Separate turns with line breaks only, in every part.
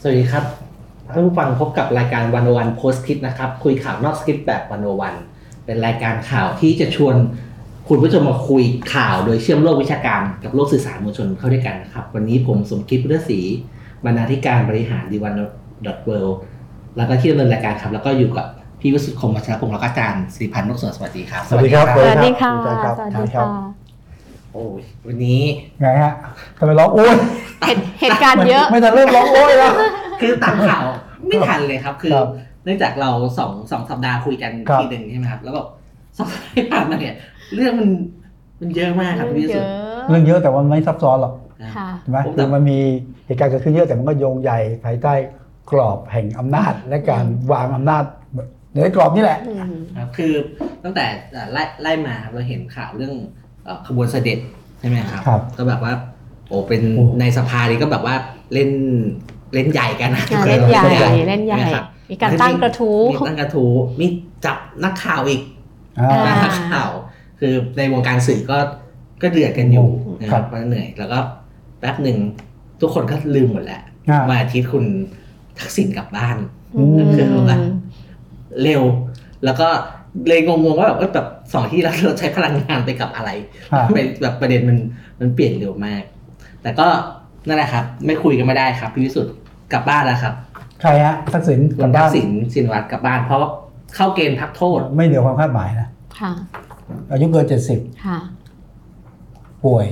สวัสดีครับท่านผู้ฟังพบกับรายการวันวันโพสต์คิดนะครับ คุยข่าวนอกสคริปต์แบบวันวันเป็นรายการข่าวที่จะชวนคุณผู้ชมมาคุยข่าวโดยเชื่อมโลกวิชาการกับโลกสื่อสารมวลชนเข้าด้วยกันนะครับ วันนี้ผมสมคิดพุทธศรีบรรณาธิการบริหารดีวันดอทเวแล้วก็ที่ดำเนินรายการครับ แล้วก็อยู่กับพี่วิสุทธิ์คมวัชรพงศ์แล้วก็อาจารย์สิริพันธ์นกสวนสวัสดีครับ
สวัสดีครับ
สวัสดีค่ะ
สวัสดีครับ
สวัสดี
ครั
ค่ะ
บ
โอ้ยวันนี้
ไงฮะทำไมร้องโอ้ย
เหตุเหตุการณ์เยอะ
ไม่ทันเริ่มร้องโอ้ยแล้ว
คือตามข่าวไม่ทันเลยครับ คือ
ครับ
เนื่องจากเราสองสองสัปดาห์คุยกัน
ครับ
ทีหนึ่งใช่ไหมครับ แล้วแบบสองสัปดาห์ที่ผ่านมาเนี่ย เรื่องมันมันเยอะมากครับพี่
เย
สุด
อะ
เรื่องเยอะแต่ว่ามันไม่ซับซ้อนหรอก
ค่ะ
ใช่ไหม
ผม
คือมันมีเหตุการณ์เกิดขึ้นเยอะแต่มันก็โยงใหญ่ภายใต้กรอบแห่งอำนาจและการวางอำนาจในกรอบนี่แหละ
อืม
ครับคือตั้งแต่เอ่อไล่ไล่มาครับเราเห็นข่าวเรื่องเอ่อ ขบวนเสด็จใช่ไหมครับ
ครับ
ก็แบบว่า โอ้เป็น
โอ้
ในสภานี่ก็แบบว่าเล่นเล่นใหญ่กันนะ
อ่าเล่นใหญ่เล่นใหญ่
ช่ไมครับ
มีการตั้งกระทู้
มีตั้งกระทู้มีจับนักข่าวอีก
อ่า
อ่า
นักข่าว คือในวงการสื่อก็ก็เดือดกันอยู่นะค
ครั
รับบมันเหนื่อยแล้วก็แป๊บหนึ่งทุกคนก็ลืมหมดแล้ว
อ่า
วันอาทิตย์คุณทักษิณกลับบ้าน
อืม
คือแบบเร็วแล้วก็ เลยงงๆว่าแบบเอ้ยแบบสองที่แล้วเราใช้พลังงานไปกับอะไร
อ่า
ทำไมแบบประเด็นมันมันเปลี่ยนเร็วมาก แต่ก็นั่นแหละครับ ไม่คุยกันไม่ได้ครับพี่วิสุทธ์กลับบ้านแล้วครับ
ใครฮะทักษิณ
คุ
กั
ณ
บ
ทั
บ้ากน
ษิณสินวัตรกลับบ้าน เพราะว่าเข้าเกณฑ์พักโทษ
ไม่เหนือความคาดหมายนะ
ค่ะ
อายุเกินเจ็ดสิบ
ค่ะ
ป่วย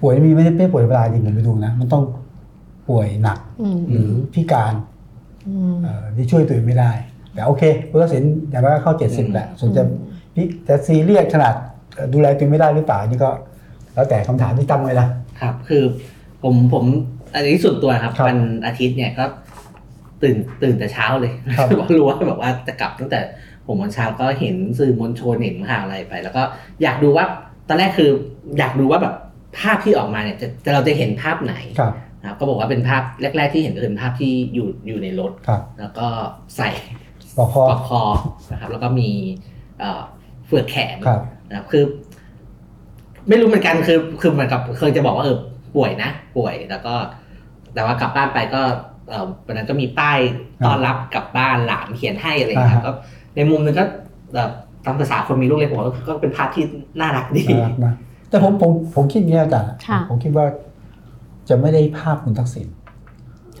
ป่วยนี่มีไม่ได้ไม่ป่วยธรรมดาจริงผมไปดูนะ มันต้องป่วยหนัก
อืม
หรือพิการ
อืม
เอ่อที่ช่วยตัวเองไม่ได้ แต่โอเคคุณทักษิณอย่างไรก็เข้าเจ็ดสิบแหละส่วนจะพี่จะซีเรียสขนาดเอ่อดูแลตัวเองไม่ได้หรือเปล่านี่ก็ แล้วแต่คำถามที่ตั้งไว้นะครับ
คือผมผมอันนี้ส่วนตัวครับ
ครับ
วันอาทิตย์เนี่ยก็ตื่นตื่นแต่เช้าเลย
ครับ
รู้ว่าแบบว่าจะกลับตั้งแต่ผมวันเช้าก็เห็นสื่อมวลชนเห็นข่าวอะไรไป แล้วก็อยากดูว่าตอนแรกคืออยากดูว่าแบบภาพที่ออกมาเนี่ยจะจะเราจะเห็นภาพไหน
ครับ
นะครับ ก็บอกว่าเป็นภาพแรก ๆ ที่เห็นก็เป็นภาพที่อยู่อยู่ในรถ
ครับ
แล้วก็ใส่
ปอกคอ
ปลอกคอนะครับแล้วก็มีเอ่อเฟือกแขน
ครับ
นะครับคือ ไม่รู้เหมือนกันคือคือเหมือนกับเคยจะบอกว่าเออป่วยนะ ป่วยแล้วก็ แต่ว่ากลับบ้านไปก็เออวันนั้นก็มีป้ายต้อนรับกลับบ้านหลานเขียนให้อะไรอย่างเงี้ยครับก็ในมุมหนึงก็แบบตามภาษาคนมีลูกเลยผมว่าก็เป็นภาพที่น่ารักดี
น่ารักนะแต่ผมผมผมคิดอย่างนี้อาจารย์
ค่ะ
ผมคิดว่าจะไม่ได้ภาพคุณทักษิณ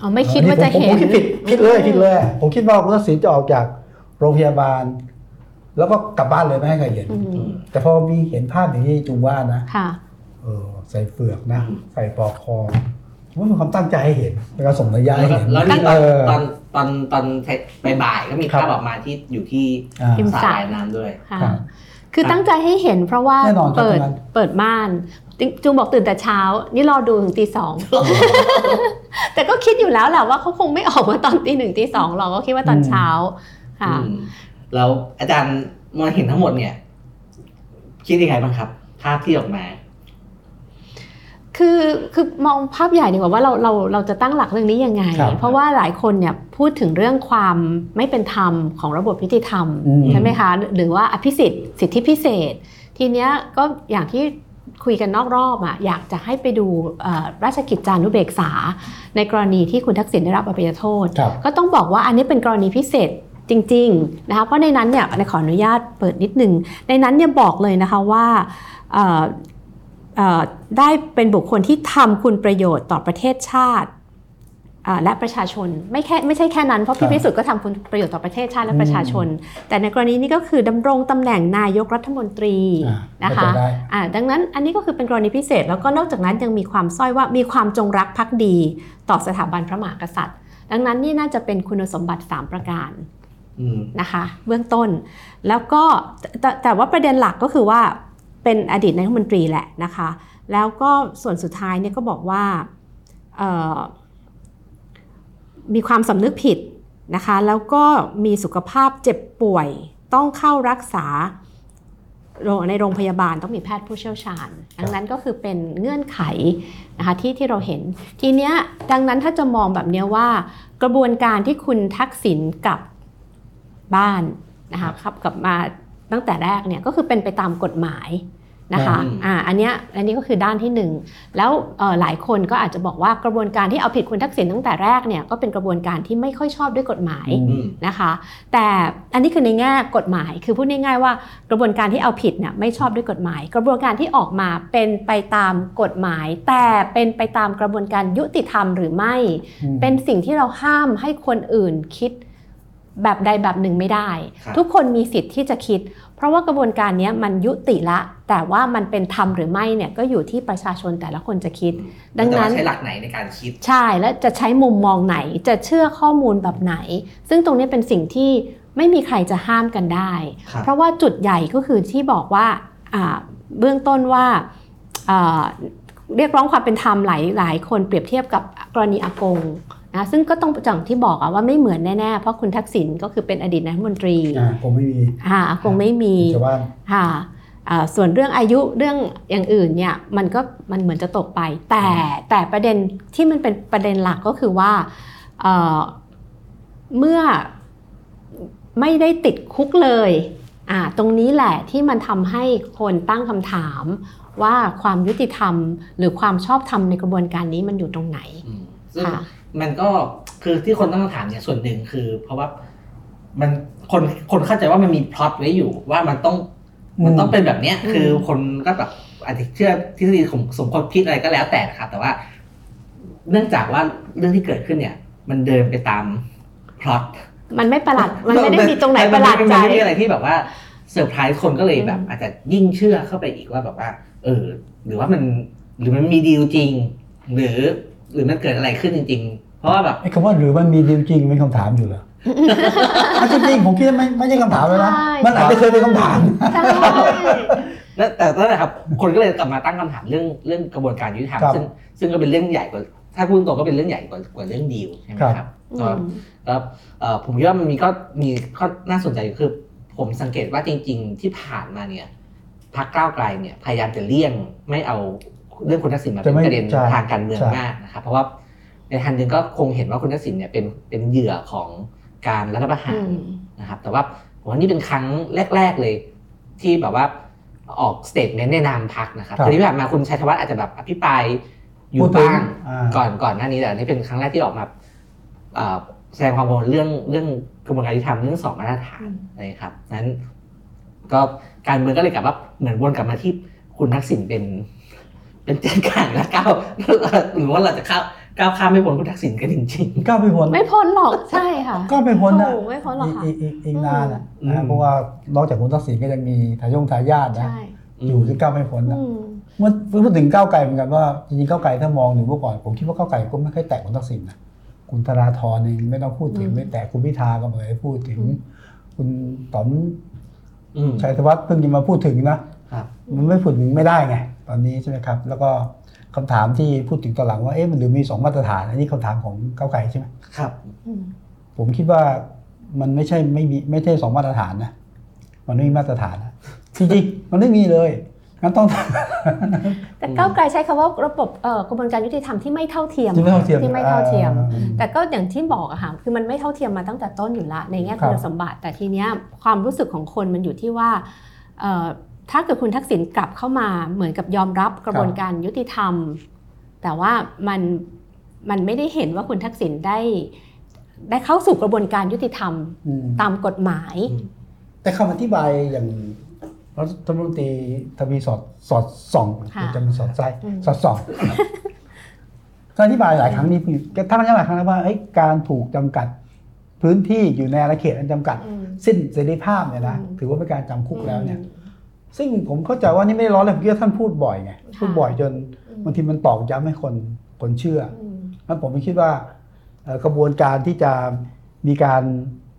อ๋อไม่คิดว่าจะ
ผม
เห็
ผม
น
คิดผิดคิดเลยคิดเลย ผมคิดว่าคุณทักษิณจะออกจากโรงพยาบาล แล้วก็กลับบ้านเลยไม่ให้ใครเห็น
อืม
แต่พอมีเห็นภาพอย่างที่จูว่านะ
ค่ะ
เออใส่เฟือกนะ
อืม
ใส่ปลอกคอผมว่าเป็นความตั้งใจให้เห็นเป็นการส่งระยะ
แล้
ให้
วก็
เห็น
แล้วนี่ต
เอ
อน
อ
ตอนตอนตอนบ่ายๆก็มี
ครั
ภา
บ
พออกมาที่อยู่ที่
อ่า
ริม
สระว่ายน้ำด้วย
ค่ะ
ครับ
คือตั้งใจให้เห็นเพราะว่า
แน่นอนครับ
เปิด
ตรงนั้น
เปิดม่าน จูงบอกตื่นแต่เช้า นี่รอดูถึงตีสองแต่ก็คิดอยู่แล้วแหละว่าเขาคงไม่ออกมาตอนตีหนึ่งตีสองหรอกก็คิดว่าตอนเช้าค่ะ
อืมแล้วอาจารย์มองเห็นทั้งหมดเนี่ย คิดยังไงบ้างครับ ภาพที่ออกมา
คือคือมองภาพใหญ่ดีกว่าว่าเราเราเราจะตั้งหลักเรื่องนี้ยังไง
ครับ
เพราะว่าหลายคนเนี่ยพูดถึงเรื่องความไม่เป็นธรรมของระบบยุติธรรม
อืม
ใช่ไหมคะ หรือว่าอภิสิทธิ์สิทธิพิเศษ ทีเนี้ยก็อย่างที่ คุยกันนอกรอบอะอยากจะให้ไปดูเอ่อราชกิจจานุเบกษา ในกรณีที่คุณทักษิณได้รับอภัยโทษ
ครับ
ก็ต้องบอกว่าอันนี้เป็นกรณีพิเศษจริงๆนะคะเพราะในนั้นเนี่ยในขออนุญาตเปิดนิดนึง ในนั้นเนี่ยบอกเลยนะคะว่าเอ่อเอ่อได้เป็นบุคคลที่ทำคุณประโยชน์ต่อประเทศชาติอ่า และประชาชนไม่แค่ไม่ใช่แค่นั้น เพราะ
ครั
พี่
บ
พิสุทธิ์ก็ทำคุณประโยชน์ต่อประเทศชาติและ
อืม
ประชาชน แต่ในกรณีนี้ก็คือดำรงตำแหน่งนายกรัฐมนตรี
อ่า
นะคะ
เข้าใจได้
อ่าดังนั้นอันนี้ก็คือเป็นกรณีพิเศษ แล้วก็นอกจากนั้นยังมีความสร้อยว่ามีความจงรักภักดีต่อสถาบันพระมหากษัตริย์ ดังนั้นนี่น่าจะเป็นคุณสมบัติ 3 ประการ
อืม
นะคะเบื้องต้น แล้วก็แต่แต่แต่ว่าประเด็นหลักก็คือว่าเป็นอดีตนายกรัฐมนตรีแหละนะคะ แล้วก็ส่วนสุดท้ายเนี่ยก็บอกว่าเอ่อ มีความสำนึกผิดนะคะ แล้วก็มีสุขภาพเจ็บป่วย ต้องเข้ารักษาในโรงพยาบาลต้องมีแพทย์ผู้เชี่ยวชาญ ดังนั้นก็คือเป็นเงื่อนไขนะคะที่ที่เราเห็น ทีเนี้ยดังนั้นถ้าจะมองแบบเนี้ยว่า กระบวนการที่คุณทักษิณกลับบ้านนะคะครับกลับมาตั้งแต่แรกเนี่ยก็คือเป็นไปตามกฎหมาย นะคะ
อืม
อ่าอันเนี้ยอันนี้ก็คือด้านที่หนึ่งแล้วเอ่อหลายคนก็อาจจะบอกว่ากระบวนการที่เอาผิดคุณทักษิณตั้งแต่แรกเนี่ยก็เป็นกระบวนการที่ไม่ค่อยชอบด้วยกฎหมาย
อื
อืม
นะคะ แต่อันนี้คือในแง่กฎหมายคือพูดง่ายๆว่ากระบวนการที่เอาผิดเนี่ยไม่ชอบด้วยกฎหมาย กระบวนการที่ออกมาเป็นไปตามกฎหมาย แต่เป็นไปตามกระบวนการยุติธรรมหรือไม่
อืม
เป็นสิ่งที่เราห้ามให้คนอื่นคิด แบบใดแบบหนึ่งไม่ได้
ครับ
ทุกคนมีสิทธิ์ที่จะคิด เพราะว่ากระบวนการเนี้ยมันยุติละ แต่ว่ามันเป็นธรรมหรือไม่เนี่ยก็อยู่ที่ประชาชนแต่ละคนจะคิด ดังนั้น
แต่ว่าใช้หลักไหนในการคิด
ใช่แล้วจะใช้มุมมองไหนจะเชื่อข้อมูลแบบไหน ซึ่งตรงนี้เป็นสิ่งที่ไม่มีใครจะห้ามกันได้
ครับ
เพราะว่าจุดใหญ่ก็คือที่บอกว่าอ่าเบื้องต้นว่าอ่าเรียกร้องความเป็นธรรมหลายหลายคนเปรียบเทียบกับกรณีอากง นะซึ่งก็ต้องจังที่บอกอะว่าไม่เหมือนแน่ๆ เพราะคุณทักษิณก็คือเป็นอดีตนายกรัฐมนตรี
อ่าผมไม่มี
อ่าอากงไม่มี
ชาวบ้าน
ค่ะอ่าส่วนเรื่องอายุเรื่องอย่างอื่นเนี่ยมันก็มันเหมือนจะตกไป แต่แต่ประเด็นที่มันเป็นประเด็นหลักก็คือว่าเอ่อเมื่อไม่ได้ติดคุกเลยอ่าตรงนี้แหละที่มันทำให้คนตั้งคำถามว่าความยุติธรรมหรือความชอบธรรมในกระบวนการนี้มันอยู่ตรงไหน
อืมซึ่ง
ค่ะ
มันก็คือที่คนตั้งคำถามเนี่ยส่วนหนึ่งคือ เพราะว่ามันคนคนเข้าใจว่ามันมีพล็อตไว้อยู่ว่ามันต้อง
อืม
มันต้องเป็นแบบเนี้ย
อืม
คือคนก็แบบอาจจะเชื่อทฤษฎีสมสมคบคิดอะไรก็แล้วแต่นะครับแต่ว่า เนื่องจากว่าเรื่องที่เกิดขึ้นเนี่ย มันเดินไปตามพล็อต
มันไม่ประหลาดมันไม่ได้มีตรงไหนประหลาดใจ
มันไม่มีอะไรที่แบบว่าเซอร์ไพรส์คนก็เลยแบบ
อืม
อาจจะยิ่งเชื่อเข้าไปอีกว่าแบบว่า เออ หรือว่ามันหรือมันมีดีลจริง หรือ หรือมันเกิดอะไรขึ้นจริง ๆ เพราะว่าแบบ
ไอ้คำว่าหรือมันมีดีลจริงเป็นคำถามอยู่เหรอ อะจริงๆผมคิดว่าไม่ไม่ใช่คำถามเลยนะ
ใช่
มันอาจจะเคยเป็นคำถาม
ใช่
แล้วแต่นั่นแหละครับ คนก็เลยกลับมาตั้งคำถามเรื่องเรื่องกระบวนการยุติธรรม
ครับ
ซึ่งซึ่งก็เป็นเรื่องใหญ่กว่าถ้าพูดตรงก็เป็นเรื่องใหญ่กว่ากว่าเรื่องดีลใช่ไหม
ครับ
ครับ
อื
ก็
ม
แล้วเอ่อผมคิดว่ามันมีก็มีข้อน่าสนใจคือ ผมสังเกตว่าจริง ๆ ที่ผ่านมาเนี่ยพรรคก้าวไกลเนี่ยพยายามจะเลี่ยงไม่เอา เรื่องคุณทักษิณมาเป็น
จะไม่
ประเด็น
ใช่
ทางการเมือง
ใช่
มากนะครับเพราะว่าในทางหนึ่งก็คงเห็นว่าคุณทักษิณเนี่ยเป็นเป็นเหยื่อของการรัฐประหาร
อืม
นะครับ แต่ว่าผมว่านี่เป็นครั้งแรก ๆเลยที่แบบว่าออก statement ในนามพรรคนะครับ
ครับ
คือที่ผ่านมาคุณชัยธวัฒน์อาจจะแบบอภิปรายอยู่
พูดถึง
บ้าง
อ่า
ก่อนก่อนหน้านี้แต่อันนี้เป็นครั้งแรกที่ออกมาเอ่อแสดงความกังวลเรื่องเรื่องกระบวนการยุติธรรมเรื่องสองมาตรฐานนะครับนั้น ก็การเมืองก็เลยกลับว่าเหมือนวนกลับมาที่คุณทักษิณเป็น เป็นเจ้าการแล้วก้าวหรือว่าเราจะเข้าก้าวข้ามไม่พ้นคุณทักษิณกันจริง
ก้าวไม่พ้น
ไม่พ้นหรอกใช่ค่ะ
ก็ไม่พ้นนะ
ถูกไม่พ้นหรอกค่ะ
อีกอีกอีกนานอะ
อืม
นะเพราะว่านอกจากคุณทักษิณก็ยังมีทายงทายาทนะ
ใช่
ๆ
อยู่ที่ก้าวไม่พ้นนะ
อืม
เมื่อพูดถึงก้าวไกลเหมือนกันว่าจริงๆก้าวไกลถ้ามองดูเมื่อก่อนผมคิดว่าก้าวไกลก็ไม่ค่อยแตะคุณทักษิณนะคุณธนาธรเองไม่ต้องพูดถึง
อืม
ไม่แตะคุณพิธาก็ไม่ได้พูดถึง
อืม
คุณต๋อม
อืม
ชัยธวัฒน์เพิ่งจะมาพูดถึงนะครับมันไม่พูดถึงไม่ได้ไง ตอนนี้ใช่ไหมครับ แล้วก็คำถามที่พูดถึงตอนหลังว่าเอ๊ะมันหรือมีสองมาตรฐาน อันนี้คำถามของก้าวไกลใช่ไหม
ครับ
อืม
ผมคิดว่ามันไม่ใช่ไม่มีไม่ใช่สองมาตรฐานนะมันไม่มีมาตรฐานนะจริงๆมันไม่มีเลยงั้นต้อง
แต่ก้าวไกลใช้คำว่าระบบเอ่อกระบวนการยุติธรรมที่ไม่เท่าเทียม
ที่ไม่เท่าเทียม
ที่ไม่เท่าเทียม
อ่า
แต่ก็อย่างที่บอกอะค่ะคือมันไม่เท่าเทียมมาตั้งแต่ต้นอยู่ละในแง่
ครั
คุ
บ
ณสมบัติ แต่ทีเนี้ยความรู้สึกของคนมันอยู่ที่ว่าเอ่อ ถ้าเกิดคุณทักษิณกลับเข้ามาเหมือนกับยอมรับกระบวนการยุติธรรม แต่ว่ามันมันไม่ได้เห็นว่าคุณทักษิณได้ ได้เข้าสู่กระบวนการยุติธรรม
อืม
ตามกฎหมาย
แต่คำอธิบายอย่างรัฐมนตรีทวีสอดสอดส่อง
ค่ะ
จะมันสอดใจ
อืม
สอดส่องก็อธิบายหลายครั้งนี่ท่านอธิบายหลายครั้งแล้วว่าเอ้ยการถูกจำกัดพื้นที่อยู่ในอาณาเขตอันจำกัด
อืม
สิ้นเสรีภาพเนี่ยนะ
อืม
ถือว่าเป็นการจำคุกแล้วเนี่ย ซึ่งผมเข้าใจว่านี่ไม่ได้ร้อนเลยผมคิดว่าท่านพูดบ่อยไงพูดบ่อยจน
อืม
บางทีมันตอกย้ำให้คนคนเชื่อ
อืม
นั้นผมไม่คิดว่าเอ่อกระบวนการที่จะมีการ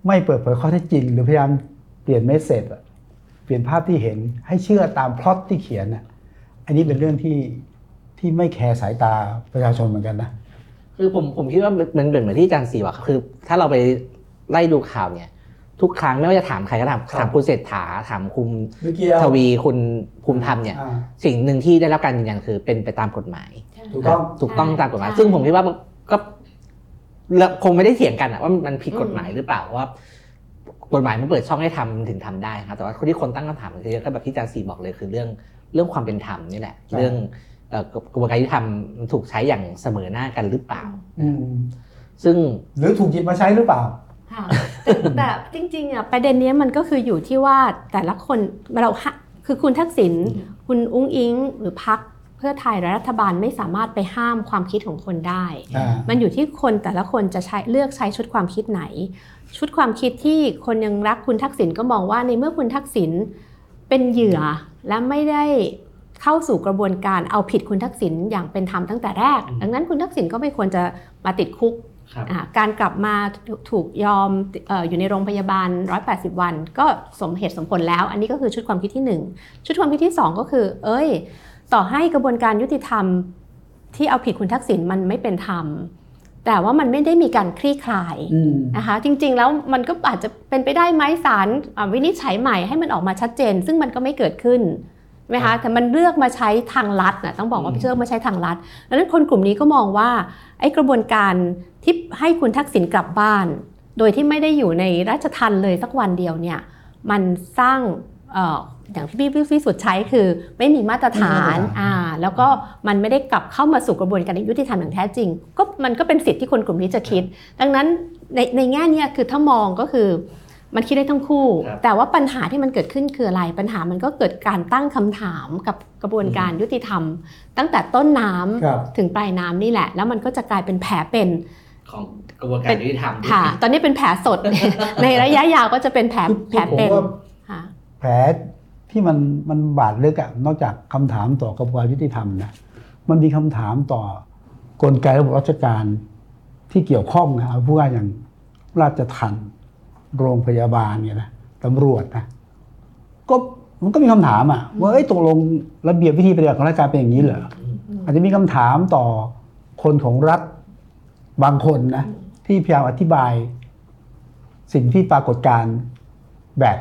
ไม่เปิดเผยข้อเท็จจริง หรือพยายามเปลี่ยนเมสเซจอะเปลี่ยนภาพที่เห็นให้เชื่อตามพล็อตที่เขียนน่ะอันนี้เป็นเรื่องที่ที่ไม่แคร์สายตาประชาชนเหมือนกันนะ
คือผมผมคิดว่ามันมันเป็นเหมือนที่อาจารย์สีบอกครับคือ ถ้าเราไปไล่ดูข่าวเนี่ย ทุกครั้งไม่ว่าจะถามใครก็ถาม
ครับ
ถามคุณเศรษฐาถามคุณ
ไม่เกี่ยว
ทวีคุณภูมิธรรมเนี่ย
อ่า
สิ่งหนึ่งที่ได้รับการยืนยันคือเป็นไปตามกฎหมาย
ถูกต้อง
ถูกต้องตามกฎหมาย
ใช่
ซึ่งผมคิดว่าก็แล้วคงไม่ได้เถียงกันอะว่ามันผิดกฎหมายหรือเปล่าเพราะว่ากฎหมายมันเปิดช่องให้ทำถึงทำได้ครับแต่ว่าคนที่คนตั้งคำถามคือก็แบบที่อาจารย์สีบอกเลยคือเรื่องเรื่องความเป็นธรรมนี่แหละ
ใช่
เรื่องเอ่อกระบวนการยุติธรรมมันถูกใช้อย่างเสมอหน้ากันหรือเปล่า
อืม
ซึ่ง
หรือถูกหยิบมาใช้หรือเปล่า
ค่ะแต่แต่จริงๆอะประเด็นเนี้ยมันก็คืออยู่ที่ว่าแต่ละคนเราฮะคือคุณทักษิณคุณอุ้งอิงหรือพักเพื่อไทยและรัฐบาลไม่สามารถไปห้ามความคิดของคนได้
อ่า
มันอยู่ที่คนแต่ละคนจะใช้เลือกใช้ชุดความคิดไหน ชุดความคิดที่คนยังรักคุณทักษิณก็มองว่าในเมื่อคุณทักษิณเป็นเหยื่อและไม่ได้เข้าสู่กระบวนการเอาผิดคุณทักษิณอย่างเป็นธรรมตั้งแต่แรก
อืม
ดังนั้นคุณทักษิณก็ไม่ควรจะมาติดคุก
ครับ
อ่า การกลับมาถูกยอมเอออยู่ในโรงพยาบาล 180 วัน ก็สมเหตุสมผลแล้ว อันนี้ก็คือชุดความคิดที่ 1 ชุดความคิดที่ 2 ก็คือ เอ้ย ต่อให้กระบวนการยุติธรรมที่เอาผิดคุณทักษิณมันไม่เป็นธรรม แต่ว่ามันไม่ได้มีการคลี่คลาย
อืม
นะคะจริงๆแล้วมันก็อาจจะเป็นไปได้ไหมศาลอ่าวินิจฉัยใหม่ให้มันออกมาชัดเจน ซึ่งมันก็ไม่เกิดขึ้นใช่ ไหมคะแต่มันเลือกมาใช้ทางลัดนะต้องบอกว่า
อืม
เลือกมาใช้ทางลัดดังนั้นคนกลุ่มนี้ก็มองว่าไอ้กระบวนการที่ให้คุณทักษิณกลับบ้าน โดยที่ไม่ได้อยู่ในราชทันเลยสักวันเดียวเนี่ยมันสร้างเอ่ออย่างที่พี่พี่สุดใช้คือไม่มีมาตรฐาน
ไม่มีมาตรฐาน
อ่าแล้วก็มันไม่ได้กลับเข้ามาสู่กระบวนการยุติธรรมอย่างแท้จริง ก็มันก็เป็นสิทธิ์ที่คนกลุ่มนี้จะคิด ดังนั้นในในแง่เนี้ยคือถ้ามองก็คือ มันคิดได้ทั้งคู่
ครับ
แต่ว่าปัญหาที่มันเกิดขึ้นคืออะไร ปัญหามันก็เกิดการตั้งคำถามกับกระบวนการยุติธรรม ตั้งแต่ต้นน้ำ
ครับ
ถึงปลายน้ำนี่แหละ แล้วมันก็จะกลายเป็นแผลเป็น
ของกระบวนการยุติธรรม
ค่ะ ตอนนี้เป็นแผลสด ในระยะยาวก็จะเป็นแผล
คือ
แผล
ผม
เป็น
ว่า
ค่ะ
แผลที่มันมันบาดลึกอะนอกจากคำถามต่อกระบวนการยุติธรรมนะมันมีคำถามต่อกลไกระบบราชการที่เกี่ยวข้องนะเอาพูดง่ายอย่างราชทัณฑ์ โรงพยาบาลเนี่ยนะตำรวจนะก็มันก็มีคำถามอะว่าเอ้ยตกลงระเบียบวิธีปฏิบัติของราชการเป็นอย่างนี้เหรอ
อืม
อาจจะมีคำถามต่อคนของรัฐบางคนนะที่พยายามอธิบาย สิ่งที่ปรากฏการณ์แบบ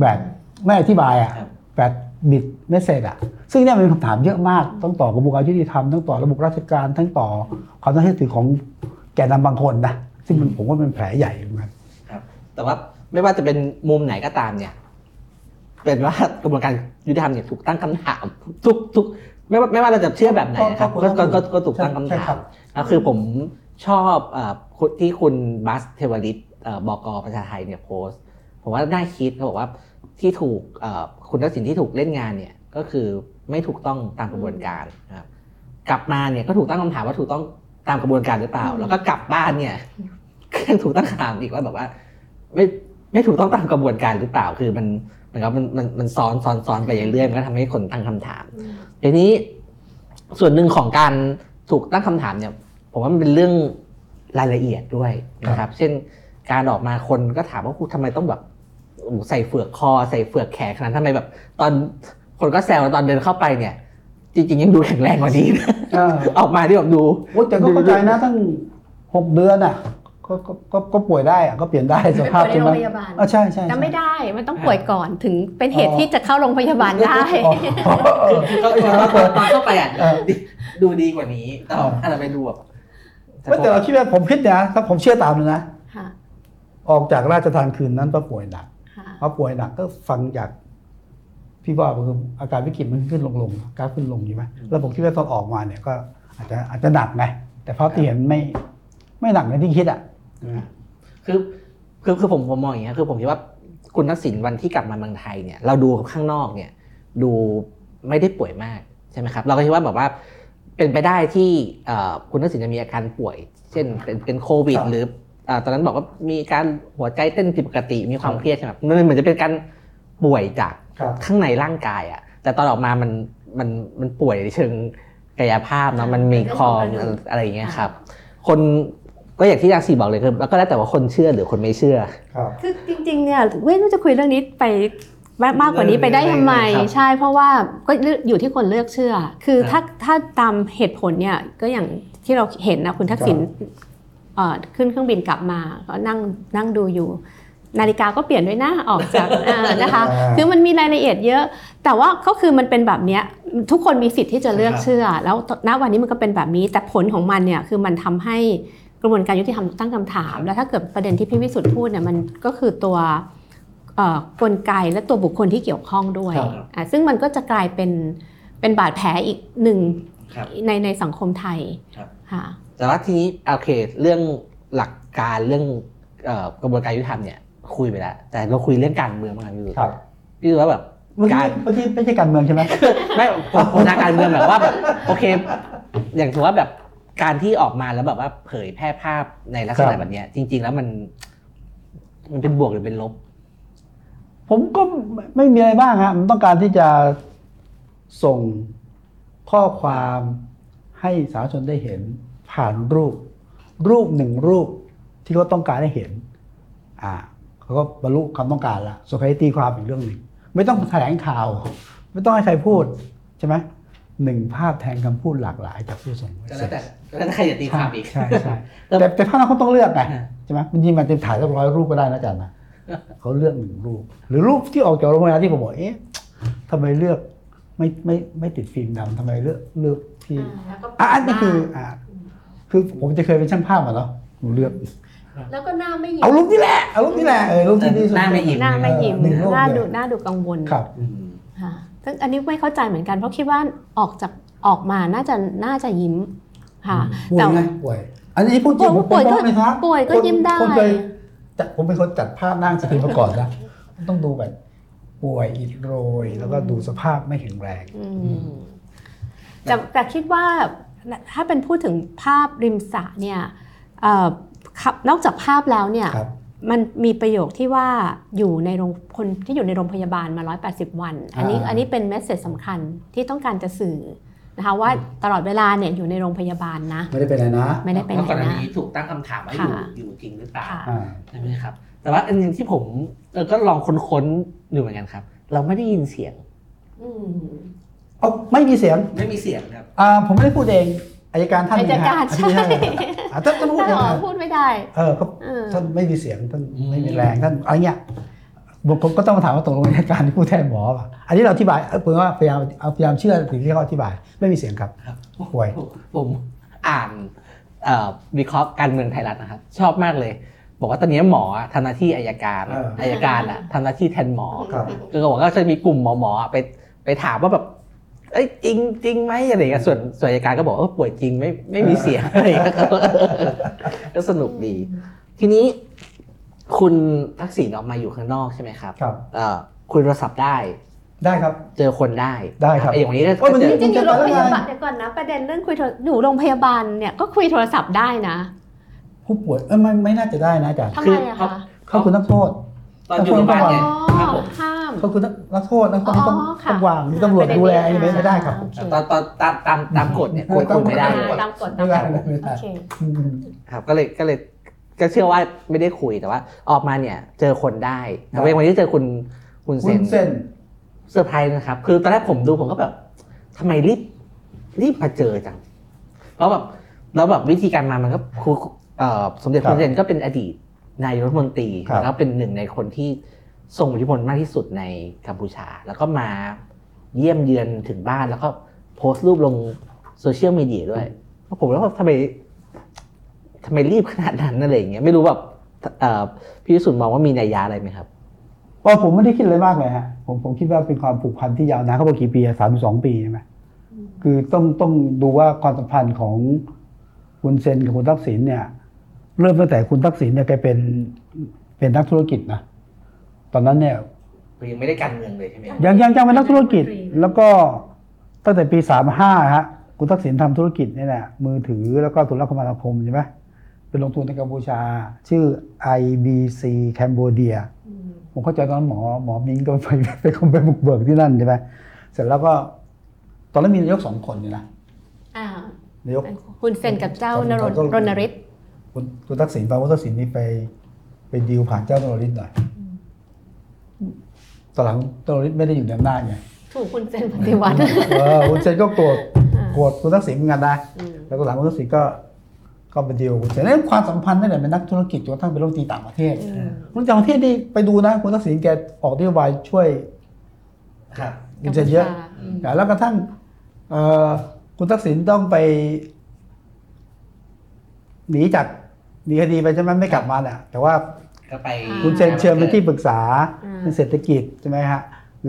แบบไม่อธิบายอะ
ครับ
แบบบิดไม่เสร็จอะซึ่งเนี่ยมันเป็นคำถามเยอะมากต้องต่อกระบวนการยุติธรรมทั้งต่อระบบราชการทั้งต่อความน่าเชื่อถือของแกนนำบางคนนะซึ่งมันผมว่าเป็นแผลใหญ่เหมือนกัน
ครับ แต่ว่าไม่ว่าจะเป็นมุมไหนก็ตามเนี่ย เป็นว่ากระบวนการยุติธรรมเนี่ยถูกตั้งคำถาม ทุกทุกไม่ว่าไม่ว่าเราจะเชื่อแบบไหนนะครับ
ก็
ก็
ก็
ก็ก็ก็ถูกตั้ง
ใช่
คำ
ใช่
ถา
ครั
ม
บ
แล้วคือผมชอบเอ่อคุณที่คุณบัสเทวริตเอ่อบอกประชาไทยเนี่ยโพสต์ ผมว่าน่าคิดเขาบอกว่าที่ถูกเอ่อคุณทักษิณที่ถูกเล่นงานเนี่ยก็คือไม่ถูกต้องตามกระบวนการนะครับกลับมาเนี่ยก็ถูกตั้งคำถามว่าถูกต้องตามกระบวนการหรือเปล่า แล้วก็กลับบ้านเนี่ยก็ยังถูกตั้งคำถามอีกว่าแบบว่า ไม่ไม่ถูกต้องตามกระบวนการหรือเปล่าคือมันเหมือนกับมันมันมันซ้อนซ้อนซ้อนไปเรื่อยๆมันก็ทำให้คนตั้งคำถามทีนี้ส่วนหนึ่งของการถูกตั้งคำถามเนี่ย ผมว่ามันเป็นเรื่องรายละเอียดด้วยนะครับ เช่นการออกมาคนก็ถามว่าคุณทำไมต้องแบบโอ้โหใส่เฟือกคอ ใส่เฟือกแขนขนาดนั้นทำไมแบบ ตอนคนก็แซวตอนเดินเข้าไปเนี่ย จริงๆ ยังดูแข็งแรงกว่านี้นะ
เออ
ออกมาที่แบบดู
โอ้แต่ก็เข้าใจนะตั้งหกเดือนอะ ก็ก็ก็ก็ป่วยได้อะก็เปลี่ยนได้สภาพ
ไป
ใช่
โร
ไหม
งพยาบาล
อะใช่ใช่
แต่
ใช่
ไม่ได้มันต้องป่วยก่อนถึงเป็นเหตุ
อ๋อ
ที่จะเข้าโรงพยาบาลได้
อ๋อเออ
คือก็คือตอนตอนเข้าไปอะ
เออ
ดูดีกว่านี้แต่
เออ
ถ้าเราไปดูแบบ
ไม่แต่เราคิดว่าผมคิดนะถ้าผมเชื่อตามเลยนะ
ค่ะ
ออกจากราชทานคืนนั้นก็ป่วยหนัก
ค่ะ
พอป่วยหนักก็ฟังจากพี่ว่าคืออาการวิกฤตมันขึ้นลงลงกราฟขึ้นลงใช่ไหมแล้วผมคิดว่าตอนออกมาเนี่ยก็อาจจะอาจจะหนักไงแต่ภาพที่เห็นไม่ไม่หนักอย่างที่คิดอะนะ
คือคือคือผมผมมองอย่างนี้ยคือผมคิดว่าคุณทักษิณวันที่กลับมาเมืองไทยเนี่ยเราดูข้างนอกเนี่ยดูไม่ได้ป่วยมากใช่ไหมครับเราก็คิดว่าแบบว่าเป็นไปได้ที่เอ่อคุณทักษิณจะมีอาการป่วย เช่นเป็นเป็นโควิด หรือเอ่อตอนนั้นบอกว่ามีการหัวใจเต้นผิดปกติมีความเครียดใช่ไหมครับมันเหมือนจะเป็นการป่วยจาก
ครับ
ข้างในร่างกายอะแต่ตอนออกมามันมันมันป่วยในเชิงกายภาพเนาะมันมีคอมอะไรอย่างเงี้ยครับ คน ก็อย่างที่อาซีบอกเลยคือแล้วก็แล้วแต่ว่าคนเชื่อหรือคนไม่เชื่อ
ครับ
คือจริงๆเนี่ยเว้ยว่าจะคุยเรื่องนี้ไปมากมากกว่านี้ไปได้ทำไม
ครับ
ใช่เพราะว่าก็อยู่ที่คนเลือกเชื่อ คือ
ครั
ถ้า
บ
ถ้าตามเหตุผลเนี่ยก็อย่างที่เราเห็นนะคุณทักษิณเอ่อขึ้นเครื่องบินกลับมาก็นั่งนั่งดูอยู่ นาฬิกาก็เปลี่ยนด้วยนะออกจาก อ่านะคะ
อ่า
คือมันมีรายละเอียดเยอะ แต่ว่าก็คือมันเป็นแบบเนี้ยทุกคนมีสิทธิ์ที่จะเลือก
ครับ
เชื่อ แล้วณวันนี้มันก็เป็นแบบนี้แต่ผลของมันเนี่ยคือมันทำให้ กระบวนการยุติธรรมตั้งคำถาม แล้วถ้าเกิดประเด็นที่พี่วิสุทธ์พูดเนี่ยมันก็คือตัวเอ่อกลไกและตัวบุคคลที่เกี่ยวข้องด้วย
ครับ
อะซึ่งมันก็จะกลายเป็นเป็นบาดแผลอีกหนึ่ง
ครับ
ในในสังคมไทย
ครับ
ค่ะ
แต่ว่าทีนี้โอเคเรื่องหลักการเรื่องเอ่อกระบวนการยุติธรรมเนี่ยคุยไปแล้ว แต่เราคุยเรื่องการเมืองบ้างครับพี่ดู
ครับ
พี่ดูว่าแบบ
เมื่อกี้
การ
เมื่อกี้ไม่ใช่การเมืองใช่ไหม
ไม่ผมผมทางการเมืองแบบว่าแบบโอเค อย่างถือว่าแบบ การที่ออกมาแล้วแบบว่าเผยแพร่ภาพในลักษ
ค
ณะ
รับ
แบบเนี้ย จริง ๆ แล้วมัน มันเป็นบวกหรือเป็นลบ
ผมก็ไม่ไม่มีอะไรบ้างฮะมันต้องการที่จะส่งข้อความให้สาธารณชนได้เห็น ผ่านรูป รูปหนึ่งรูปที่เขาต้องการให้เห็น อ่าเขาก็บรรลุความต้องการละส่วนใครตีความอีกเรื่องหนึ่งไม่ต้องแถลงข่าว ไม่ต้องให้ใครพูดใช่ไหม หนึ่งภาพแทนคำพูดหลากหลายจากผู้ส่ง
ก็แล้วแต่ก็แล้วแต่ใครจะตีความอีก
ใช่ใช่แต่แต่ภาพนั้นเขาต้องเลือกไงใช่ไหมมันยิงมันจะถ่ายสักร้อยรูปก็ได้นะอาจารย์นะเขาเลือกหนึ่งรูป หรือรูปที่ออกจากโรงพยาบาลที่ผมบอกเอ๊ะทำไมเลือกไม่ไม่ไม่ติดฟิล์มดำทำไมเลือกเลือกที่อะอันนี้คืออ่าคือผมจะเคยเป็นช่างภาพมาแล้วผมเลือก
แล้วก็หน้าไม่ยิ้
เอารูปนี่แหละเอารูปนี่แหละเออรูปที่ดีสุด
หน้าไม่ยิ้
หน้าไม่ยิ้ม
หนึ่งรูป
หน้า
เล
ดู
ย
หน้าดูกังวล
ครับ
อืม
ค่ะ ซึ่งอันนี้ไม่เข้าใจเหมือนกันเพราะคิดว่าออกจากออกมาน่าจะน่าจะยิ้มค่ะ
ป่ว
แต่
ยไงป่วย อันนี้พูดจริง
ป่วย
ผม
ก็
บอกเลยครับ
ป่วยก็
คน
ยิ้มได้
คนเคยจัดผมเป็นคนจัดภาพนั่งสติมาก่อนนะต้องดูแบบป่วยอิดโรย แล้วก็ดูสภาพไม่แข็งแรง
อืมแต่แต่คิดว่าถ้าเป็นพูดถึงภาพริมสระเนี่ยเอ่อครับนอกจากภาพแล้วเนี่ย
ครับ
มันมีประโยคที่ว่าอยู่ในโรงคนที่อยู่ในโรงพยาบาลมา 180 วัน อันนี้
อ่า
อันนี้เป็นเมสเซจสำคัญที่ต้องการจะสื่อนะคะว่าตลอดเวลาเนี่ยอยู่ในโรงพยาบาลนะ
ไม่ได้เป็นอะไรนะ
ไม่ได้เป็น
เพราะก่อนหน้า
นะ
นี้ถูกตั้งคำถามว่าอยู่
ค่ะ
อยู่จริงหรือเปล่า
ค่ะ
อ่า
ใช่ไหมครับ แต่ว่าอันหนึงที่ผมเออก็ลองค้นๆดูเหมือนกันครับ เราไม่ได้ยินเสียง
อืม
เอาไม่มีเสียง
ไม่มีเสียงครับ
อ่าผมไม่ได้พูดเอง อายการท่าน
อายการ
นะฮะอธิบดี
ใช่
อ่าท่านท่านพูด
ถ้า
เอง
อ๋อ
นะ
พูดไม่ได้
เออเขา
เออ
ท่านไม่มีเสียงท่าน
อืม
ไม่มีแรงท่านอะไรเงี้ยผมผมก็ต้องมาถามว่าตกลงอายการที่พูดแทนหมอป่ะอันนี้เราอธิบายเออผมว่าพยายามเอาพยายามเชื่อสิ่งที่เขาอธิบาย ไม่มีเสียงครับ
ครับ
ป่วย
ผมผมอ่านเอ่อวิเคราะห์การเมืองไทยรัฐนะครับ ชอบมากเลย บอกว่าตอนนี้หมอทำหน้าที่อายการ
เอออ
อายการอะทำหน้าที่แทนหมอ
ครับ
คือเขาบอกว่าจะมีกลุ่มหมอหมอไปไปถามว่าแบบ เอ้ยจริงจริงไหมอะไรอย่างเงี้ยส่วนส่วนอายการก็บอกว่าเออป่วยจริงไม่ไม่มีเสียงอะไรอย่างเงี้ยก็สนุกดี ทีนี้คุณทักษิณออกมาอยู่ข้างนอกใช่ไหมครับ
ครับ
เอ่อคุยโทรศัพท์ได้
ได้ครับ
เจอคนได้
ได้ครับ
ไอ้อย่างนี้ก็
โอ้ยมัน
เจ
จ
อ
ริงๆอยู่โรงพยาบาล
จะไปแล้วไง
เดี๋ยวก่อนนะประเด็นเรื่องคุยโทรอยู่โรงพยาบาลเนี่ยก็คุยโทรศัพท์ได้นะ
ผู้ป่วยเออไม่ไม่น่าจะได้นะอาจารย์
ทำไมอะคะ
เขาคือนักโทษ
ตอนอยู่โรงพยาบาล
อ๋
เนี่ย ครับ
อ
ผม
ห้าม
เขาคือนักนักโทษนักโทษที่ต้อง
อ๋อค่ะ
ต้องวางมีตำรวจดูแลอันนี้ไม่ไม่ได้ครับ
โอเค
ตอนตอนตามตามตามกฎเนี่ยควรคุยไม่ได้
อ่า
เลย
ตามกฎ
ไม่
ตาม
ได้
กฎ
ไม่ได้
โอเค
อืม
ครับก็เลยก็เลยก็เชื่อว่าไม่ได้คุยแต่ว่า ออกมาเนี่ยเจอคนได้แต่ว่าวันนี้เจอคุณคุณ
คุ
เซ
ณ
น
เส้น
เซอร์ไพรส์นะครับ คือตอนแรกผมดูผมก็แบบทำไมรีบรีบมาเจอจังเพราะแบบแล้วแบบวิธีการมามันก็ครูเอ่อสมเด็จ
ครับ
คุณเซนก็เป็นอดีตนายกรัฐมนตรี
ครับ
แล้วเป็นหนึ่งในคนที่ ทรงอิทธิพลมากที่สุดในกัมพูชา แล้วก็มาเยี่ยมเยือนถึงบ้านแล้วก็โพสต์รูปลงโซเชียลมีเดียด้วยผมแล้วาทำไมทำไมรีบขนาดนั้นอะไรอย่างเงี้ยไม่รู้แบบพี่วิสุทธ์มองว่ามีนัยยะอะไรไหมครับ
อ๋อผมไม่ได้คิดอะไรมากเลยฮะผมผมคิดว่าเป็นความผูกพันที่ยาวนานเขาบอกกี่ปีสามสองปีใช่ไหมคือต้องต้องดูว่าความสัมพันธ์ของคุณเซนกับคุณทักษิณเนี่ย เริ่มตั้งแต่คุณทักษิณเนี่ยแกเป็นเป็นนักธุรกิจนะ ตอนนั้นเนี่ย
ยังไม่ได้การเมืองเลยใช่ไหมครับ
ยังยังยังเป็นนักธุรกิจ แล้วก็ตั้งแต่ปีสามห้าฮะคุณทักษิณทำธุรกิจเนี่ยแหละมือถือแล้วก็โธุรคมนาคมใช่ไหมเป็นลงทุนในกัมพูชา ชื่อ IBC Cambodia ผมเข้าใจตอนนั้นหมอหมอมิงก็ไปไปคงไปบุกเบิกที่นั่นใช่ไหมเสร็จแล้วก็ ตอนนั้นมีนายกสองคนอยู่นะ
อ่านา
ยก
คุณเซนกับเจ้านรน
ก็
รณฤทธิ์
คุณคุณทักษิณไปคุณทักษิณนี่ไปไปดีลผ่านเจ้านรฤทธิ์หน่อย ตอนหลังเจ้านรฤทธิ์ไม่ได้อยู่ในอำนาจไง
ถูกคุณเซนปฏิวัติ
เออคุณเซนก็โกรธ
อ่า
โกรธคุณทักษิณเหมือนกันนะ
อืม
แล้วก็หลังคุณทักษิณก็ก็ไปดีลกับคุณเซนนั่นความสัมพันธ์ตั้งแต่เป็นนักธุรกิจจนกระทั่งเป็นรัฐมนตรีต่างประเทศ
อืม
คุณต่างประเทศนี่ไปดูนะคุณทักษิณแกออกนโยบายช่วย
ครับ
คุณเซนเยอะ
อืม
แล้วกระทั่งเอ่อคุณทักษิณต้องไป หนีจากหนีคดีไปใช่ไหมไม่กลับมาเนี่ยแต่ว่า
ก็ไป
อ่า
คุณเซนเชิญเป็นที่ปรึกษา
อ่า
ในเศรษฐกิจใช่ไหมฮะ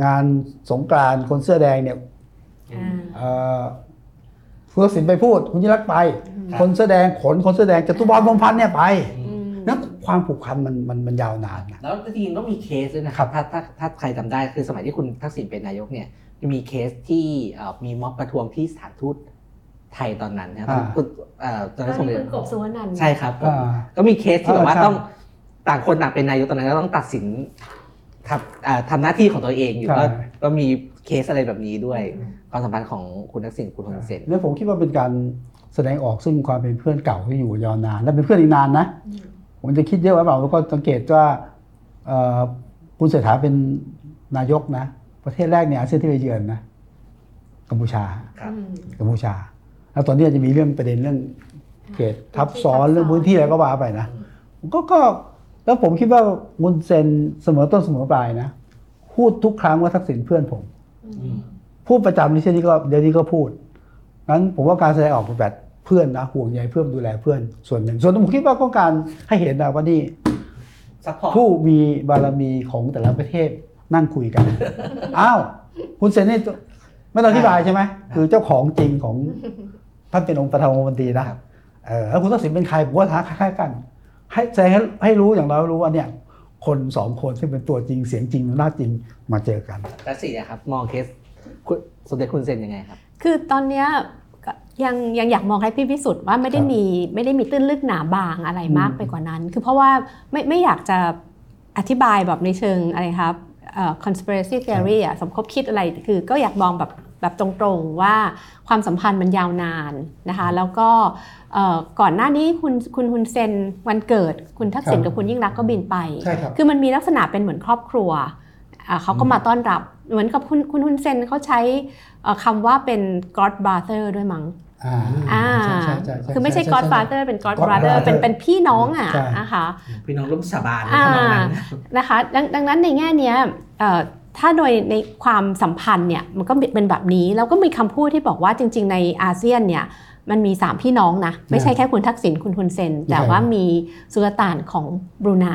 งานสงกรานต์คนเสื้อแดงเนี่ย
อ่า
เอ่อคุณทักษิณไปพูด คุณยิ่งรักษณ์ไป
ครับ
คนเสื้อแดงขนคนเสื้อแดงจตุพรพรหมพันธ์เนี่ยไป
อืม
นั้นความผูกพันมันมันมันยาวนานนะ
แล้วจริงๆต้องมีเคสด้วยนะครับถ้าถ้าถ้าใครจำได้คือสมัยที่คุณทักษิณเป็นนายกเนี่ยจะมีเคสที่เอ่อมีม็อบประท้วงที่สถานทูตไทยตอนนั้นนะครับ
อ่า
คุณเอ่อตอนนั้นสมเด็จ
คุณกบสุวรรณันท์
ใช่ครับผม
อ่า
ก็มีเคสที่แบบว่า
อ่าใช่
ต้อง ต่างคนต่างเป็นนายกตอนนั้นก็ต้องตัดสินทำอ่าทำหน้าที่ของตัวเองอยู่
ใช่
ก็ก็มีเคสอะไรแบบนี้ด้วย ความสัมพันธ์ของคุณทักษิณคุณฮุนเซน
แล้วผมคิดว่าเป็นการแสดงออกซึ่งความเป็นเพื่อนเก่าที่อยู่ยาวนาน และเป็นเพื่อนอีกนานนะ ผมจะคิดเยอะไว้เปล่าแล้วก็สังเกตว่าเอ่อคุณเศรษฐาเป็นนายกนะ ประเทศแรกเนี่ยอาเซียนที่ไปเยือนนะกัมพูชา
ครับ
อืม
กัมพูชา แล้วตอนนี้อาจจะมีเรื่องประเด็นเรื่องเขตทับซ้อนเรื่องพื้นที่อะไรก็ว่าไปนะก็ก็ แล้วผมคิดว่ามุนเซนเสมอต้นเสมอปลายนะ พูดทุกครั้งว่าทักษิณเพื่อนผม
อืม
พูดประจำฮุนเซนนี้ก็เดี๋ยวนี้ก็พูดงั้นผมว่าการแสดงออกเป็นแบบเพื่อนนะห่วงใยเพื่อนดูแลเพื่อนส่วนหนึ่ง ส่วนผมคิดว่าต้องการให้เห็นนะว่านี่
support
ผู้มีบารมีของแต่ละประเทศนั่งคุยกัน อ้าวฮุนเซนนี่ไม่ต้องอธิบายใช่ไหมคือเจ้าของจริงของท่านเป็นองค์ประธานองคมนตรีนะครับเออแล้วคุณทักษิณเป็นใครผมว่าท้าคล้ายๆกัน ให้แสดงให้ให้รู้อย่างเรารู้ว่าเนี่ยคนสองคนซึ่งเป็นตัวจริงเสียงจริงหน้าจริงมาเจอกัน
ทักษิณเนะครับมองเคสคุณสมเด็จคุณเซนยังไงครับ
คือตอนเนี้ยก็ยังยังอยากมองให้พี่พิสุทธิ์ว่าไม่ได้
ครับ
มีไม่ได้มีตื้นลึกหนาบางอะไรมาก
อืม
ไปกว่านั้น คือเพราะว่าไม่ไม่อยากจะอธิบายแบบในเชิงอะไรครับเอ่อ conspiracy theory อะสมคบคิดอะไรคือก็อยากมองแบบ แบบตรงๆว่าความสัมพันธ์มันยาวนานนะคะแล้วก็เอ่อก่อนหน้านี้คุณคุณฮุนเซนวันเกิดคุณทักษิณ
ครับ
กับคุณยิ่งรักษณ์ก็บินไป
ใช่ครับ
คือมันมีลักษณะเป็นเหมือนครอบครัวอ่าเขาก็มาต้อนรับเหมือนกับคุณคุณฮุนเซนเขาใช้เอ่อคำว่าเป็น godbrother ด้วยมั้ง
อ่า
อ่า
ใช่ใช่ใช่ใช่
คือไม่ใช่
ใช่
godfather เป็น godbrother
godbrother
เป็นเป็นพี่น้องอะ
ใช่
นะคะ
พี่น้องร่วมสาบาน
อ่า
ทำนองนั้น
นะคะดังดังนั้นในแง่เนี้ยเอ่อ ถ้าโดยในความสัมพันธ์เนี่ยมันก็เป็นแบบนี้แล้วก็มีคำพูดที่บอกว่าจริง ๆ ในอาเซียนเนี่ยมันมี 3 พี่น้องนะ ไม่ใช่แค่คุณทักษิณคุณฮุนเซน แต่ว่ามีสุลต่านของบรูไน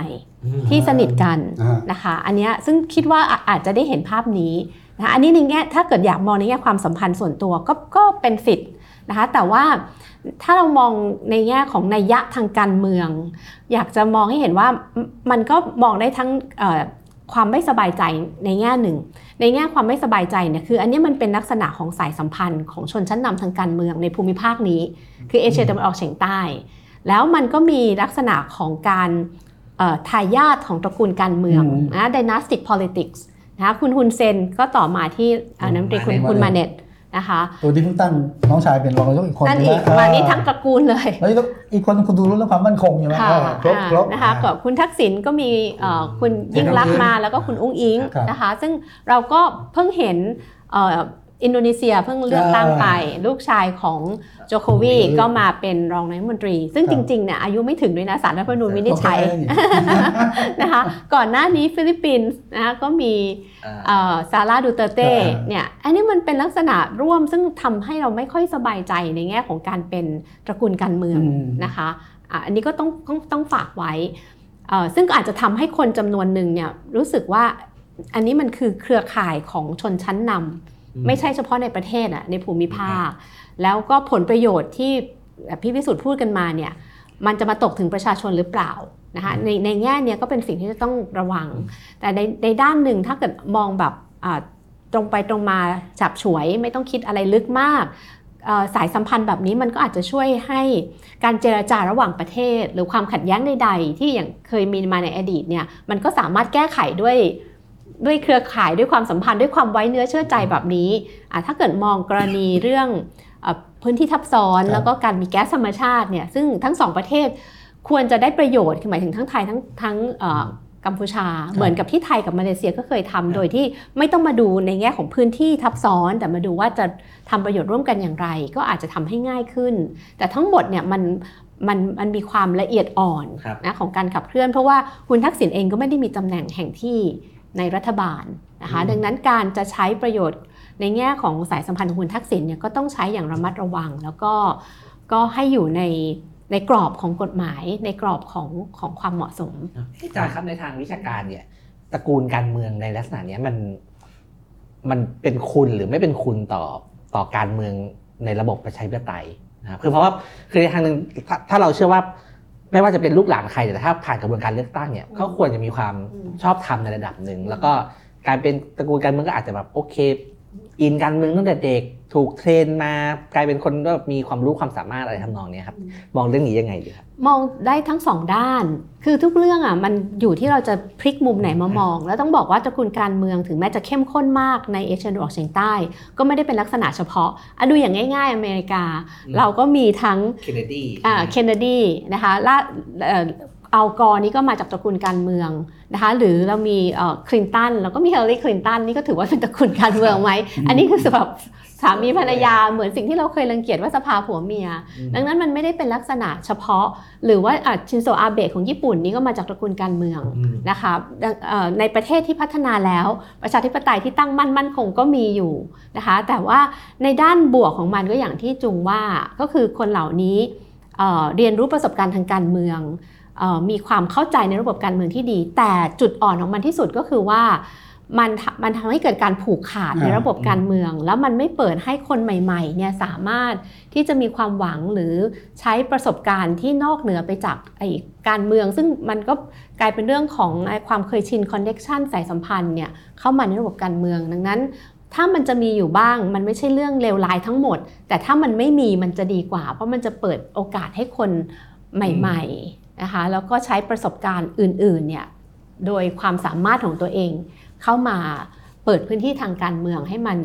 ที่สนิทกัน
อ่า
นะคะ อันเนี้ยซึ่งคิดว่าอาอาจจะได้เห็นภาพนี้นะคะอันนี้ในแง่ถ้าเกิดอยากมองในแง่ความสัมพันธ์ส่วนตัวก็ก็เป็นสิทธิ์นะคะแต่ว่าถ้าเรามองในแง่ของนัยยะทางการเมือง อยากจะมองให้เห็นว่ามมันก็มองได้ทั้งเอ่อ ความไม่สบายใจในแง่หนึ่ง ในแง่ความไม่สบายใจเนี่ยคือ อันเนี้ยมันเป็นลักษณะของสายสัมพันธ์ของชนชั้นนำทางการเมืองในภูมิภาคนี้ คือเอเชียตะวันออกเฉียงใต้ แล้วมันก็มีลักษณะของการเอ่อทายาทของตระกูลการเมือง
อืม
นะ dynastic politics นะคะคุณฮุนเซนก็ต่อมาที่อ่าน้ำตรีคุณ
มาเน็ต
คุณมาเน็ต นะคะ
ตัวที่เพิ่งตั้งน้องชายเป็นรองนายกอีกคน
นั่น
ใช่
อี
ไห
กมานี่ทั้งตระกูลเลย
แล้วก็อีกคนคุณดูรู้เรื่องความมั่นคงใช่ไหม
ค่ะ
เออครบ
อ่า
ครบ
นะคะ
อ่า
กับคุณทักษิณก็มีเอ่อคุณยิ่งลักษณ์มาแล้วก็คุณอุ๊งอิ๊ง
ครับ
นะคะ ซึ่งเราก็เพิ่งเห็นเอ่ออินโดนีเซียเพิ่งเลือกตั้งไป ลูกชายของโจโกวี
โจโกวี
ก็มาเป็นรองนายกรัฐมนตรี ซึ่ง
ครับ
จริงๆเนี่ยอายุไม่ถึงด้วยนะศาลรัฐธรรมนูญวินิจฉัย
โอเค
นะคะก่อนหน้านี้ฟิลิปปินส์นะคะก็มี
อ่า
ซาร่าดูเตอร์เต
อ่า
เนี่ยอันนี้มันเป็นลักษณะร่วมซึ่งทำให้เราไม่ค่อยสบายใจในแง่ของการเป็นตระกูลการเมือง
อืม
นะคะอะอันนี้ก็ต้องต้องต้องฝากไว้เอ่อซึ่งก็อาจจะทำให้คนจำนวนหนึ่งเนี่ยรู้สึกว่าอันนี้มันคือเครือข่ายของชนชั้นนำ ไม่ใช่เฉพาะในประเทศอะในภูมิภาค แล้วก็ผลประโยชน์ที่พี่พิสุทธิ์พูดกันมาเนี่ยมันจะมาตกถึงประชาชนหรือเปล่านะคะในในแง่เนี้ยก็เป็นสิ่งที่จะต้องระวัง แต่ในในด้านหนึ่งถ้าเกิดมองแบบอ่าตรงไปตรงมาจับฉวยไม่ต้องคิดอะไรลึกมากเอ่อสายสัมพันธ์แบบนี้มันก็อาจจะช่วยให้การเจรจาระหว่างประเทศ หรือความขัดแย้งใดๆ ที่อย่างเคยมีมาในอดีตเนี่ยมันก็สามารถแก้ไขด้วย ด้วยเครือข่ายด้วยความสัมพันธ์ด้วยความไว้เนื้อเชื่อใจแบบนี้อะถ้าเกิดมองกรณีเรื่องเอ่อพื้นที่ทับซ้อน
ครับ
แล้วก็การมีแก๊สธรรมชาติเนี่ยซึ่งทั้งสองประเทศควรจะได้ประโยชน์คือหมายถึงทั้งไทยทั้งทั้งเอ่อกัมพูชา เหมือนกับที่ไทยกับมาเลเซียก็เคยทำโดยที่ไม่ต้องมาดูในแง่ของพื้นที่ทับซ้อน แต่มาดูว่าจะทำประโยชน์ร่วมกันอย่างไร ก็อาจจะทำให้ง่ายขึ้น แต่ทั้งหมดเนี่ยมันมันมันมีความละเอียดอ่อน
ครับ
นะของการขับเคลื่อน เพราะว่าคุณทักษิณเองก็ไม่ได้มีตำแหน่งแห่งที่ ในรัฐบาลนะคะดังนั้นการจะใช้ประโยชน์ในแง่ของสายสัมพันธ์ของคุณทักษิณเนี่ยก็ต้องใช้อย่างระมัดระวัง แล้วก็ก็ให้อยู่ในในกรอบของกฎหมายในกรอบของของความเหมาะสม
อาจารย์ครับในทางวิชาการเนี่ยตระกูลการเมืองในลักษณะเนี้ยมันมันเป็นคุณหรือไม่เป็นคุณต่อต่อการเมืองในระบบประชาธิปไตยนะครับคือเพราะว่าคือในทางหนึ่งถ้าถ้าเราเชื่อว่า ไม่ว่าจะเป็นลูกหลานใครแต่ถ้าผ่านกระบวนการเลือกตั้งเนี่ย
อืม
ก็ควรจะมีความ
อืม
ชอบธรรมในระดับหนึ่งแล้วก็การเป็นตระกูลการเมืองก็อาจจะแบบโอเค อินการเมืองตั้งแต่เด็กถูกเทรนมากลายเป็นคนก็มีความรู้ความสามารถอะไรทำนองเนี้ยครับมองเรื่องนี้ยังไงดีครับ
มองได้ทั้งสองด้าน คือทุกเรื่องอะมันอยู่ที่เราจะพลิกมุมไหนมามอง แล้วต้องบอกว่าตระกูลการเมืองถึงแม้จะเข้มข้นมากในเอเชียตะวันออกเฉียงใต้ ก็ไม่ได้เป็นลักษณะเฉพาะอะดูอย่างง่าย ๆ อเมริกา
อืม
เราก็มีทั้ง
เคนเนดี
อ่าเคนเนดีนะคะล่า เอ่ออัลกอร์นี่ก็มาจากตระกูลการเมืองนะคะหรือเรามีคลินตันแล้วก็มีเฮลลีคลินตันนี่ก็ถือว่าเป็นตระกูลการเมืองไหมอันนี้คือแบบสามีภรรยาเหมือนสิ่งที่เราเคยรังเกียจว่าสภาผัวเมีย ดังนั้นมันไม่ได้เป็นลักษณะเฉพาะ หรือว่าอะชินโซอาเบะของญี่ปุ่นนี่ก็มาจากตระกูลการเมือง
อืม
นะคะดังเอ่อในประเทศที่พัฒนาแล้ว ประชาธิปไตยที่ตั้งมั่นมั่นคงก็มีอยู่นะคะแต่ว่าในด้านบวกของมันก็อย่างที่จุงว่าก็คือคนเหล่านี้เอ่อเรียนรู้ประสบการณ์ทางการเมืองเออ มีความเข้าใจในระบบการเมืองที่ดี แต่จุดอ่อนของมันที่สุดก็คือว่ามันทำมันทำให้เกิดการผูกขาดใน
อ่า
ระบบการเมือง แล้วมันไม่เปิดให้คนใหม่ๆเนี่ยสามารถที่จะมีความหวังหรือใช้ประสบการณ์ที่นอกเหนือไปจากไอ้การเมือง ซึ่งมันก็กลายเป็นเรื่องของไอ้ความเคยชินคอนเน็ชันสายสัมพันธ์เนี่ยเข้ามาในระบบการเมือง ดังนั้น ถ้ามันจะมีอยู่บ้างมันไม่ใช่เรื่องเลวร้ายทั้งหมด แต่ถ้ามันไม่มีมันจะดีกว่า เพราะมันจะเปิดโอกาสให้คนใหม่ ๆ นะคะแล้วก็ใช้ประสบการณ์อื่นๆเนี่ยโดยความสามารถของตัวเอง เข้ามาเปิดพื้นที่ทางการเมืองให้มัน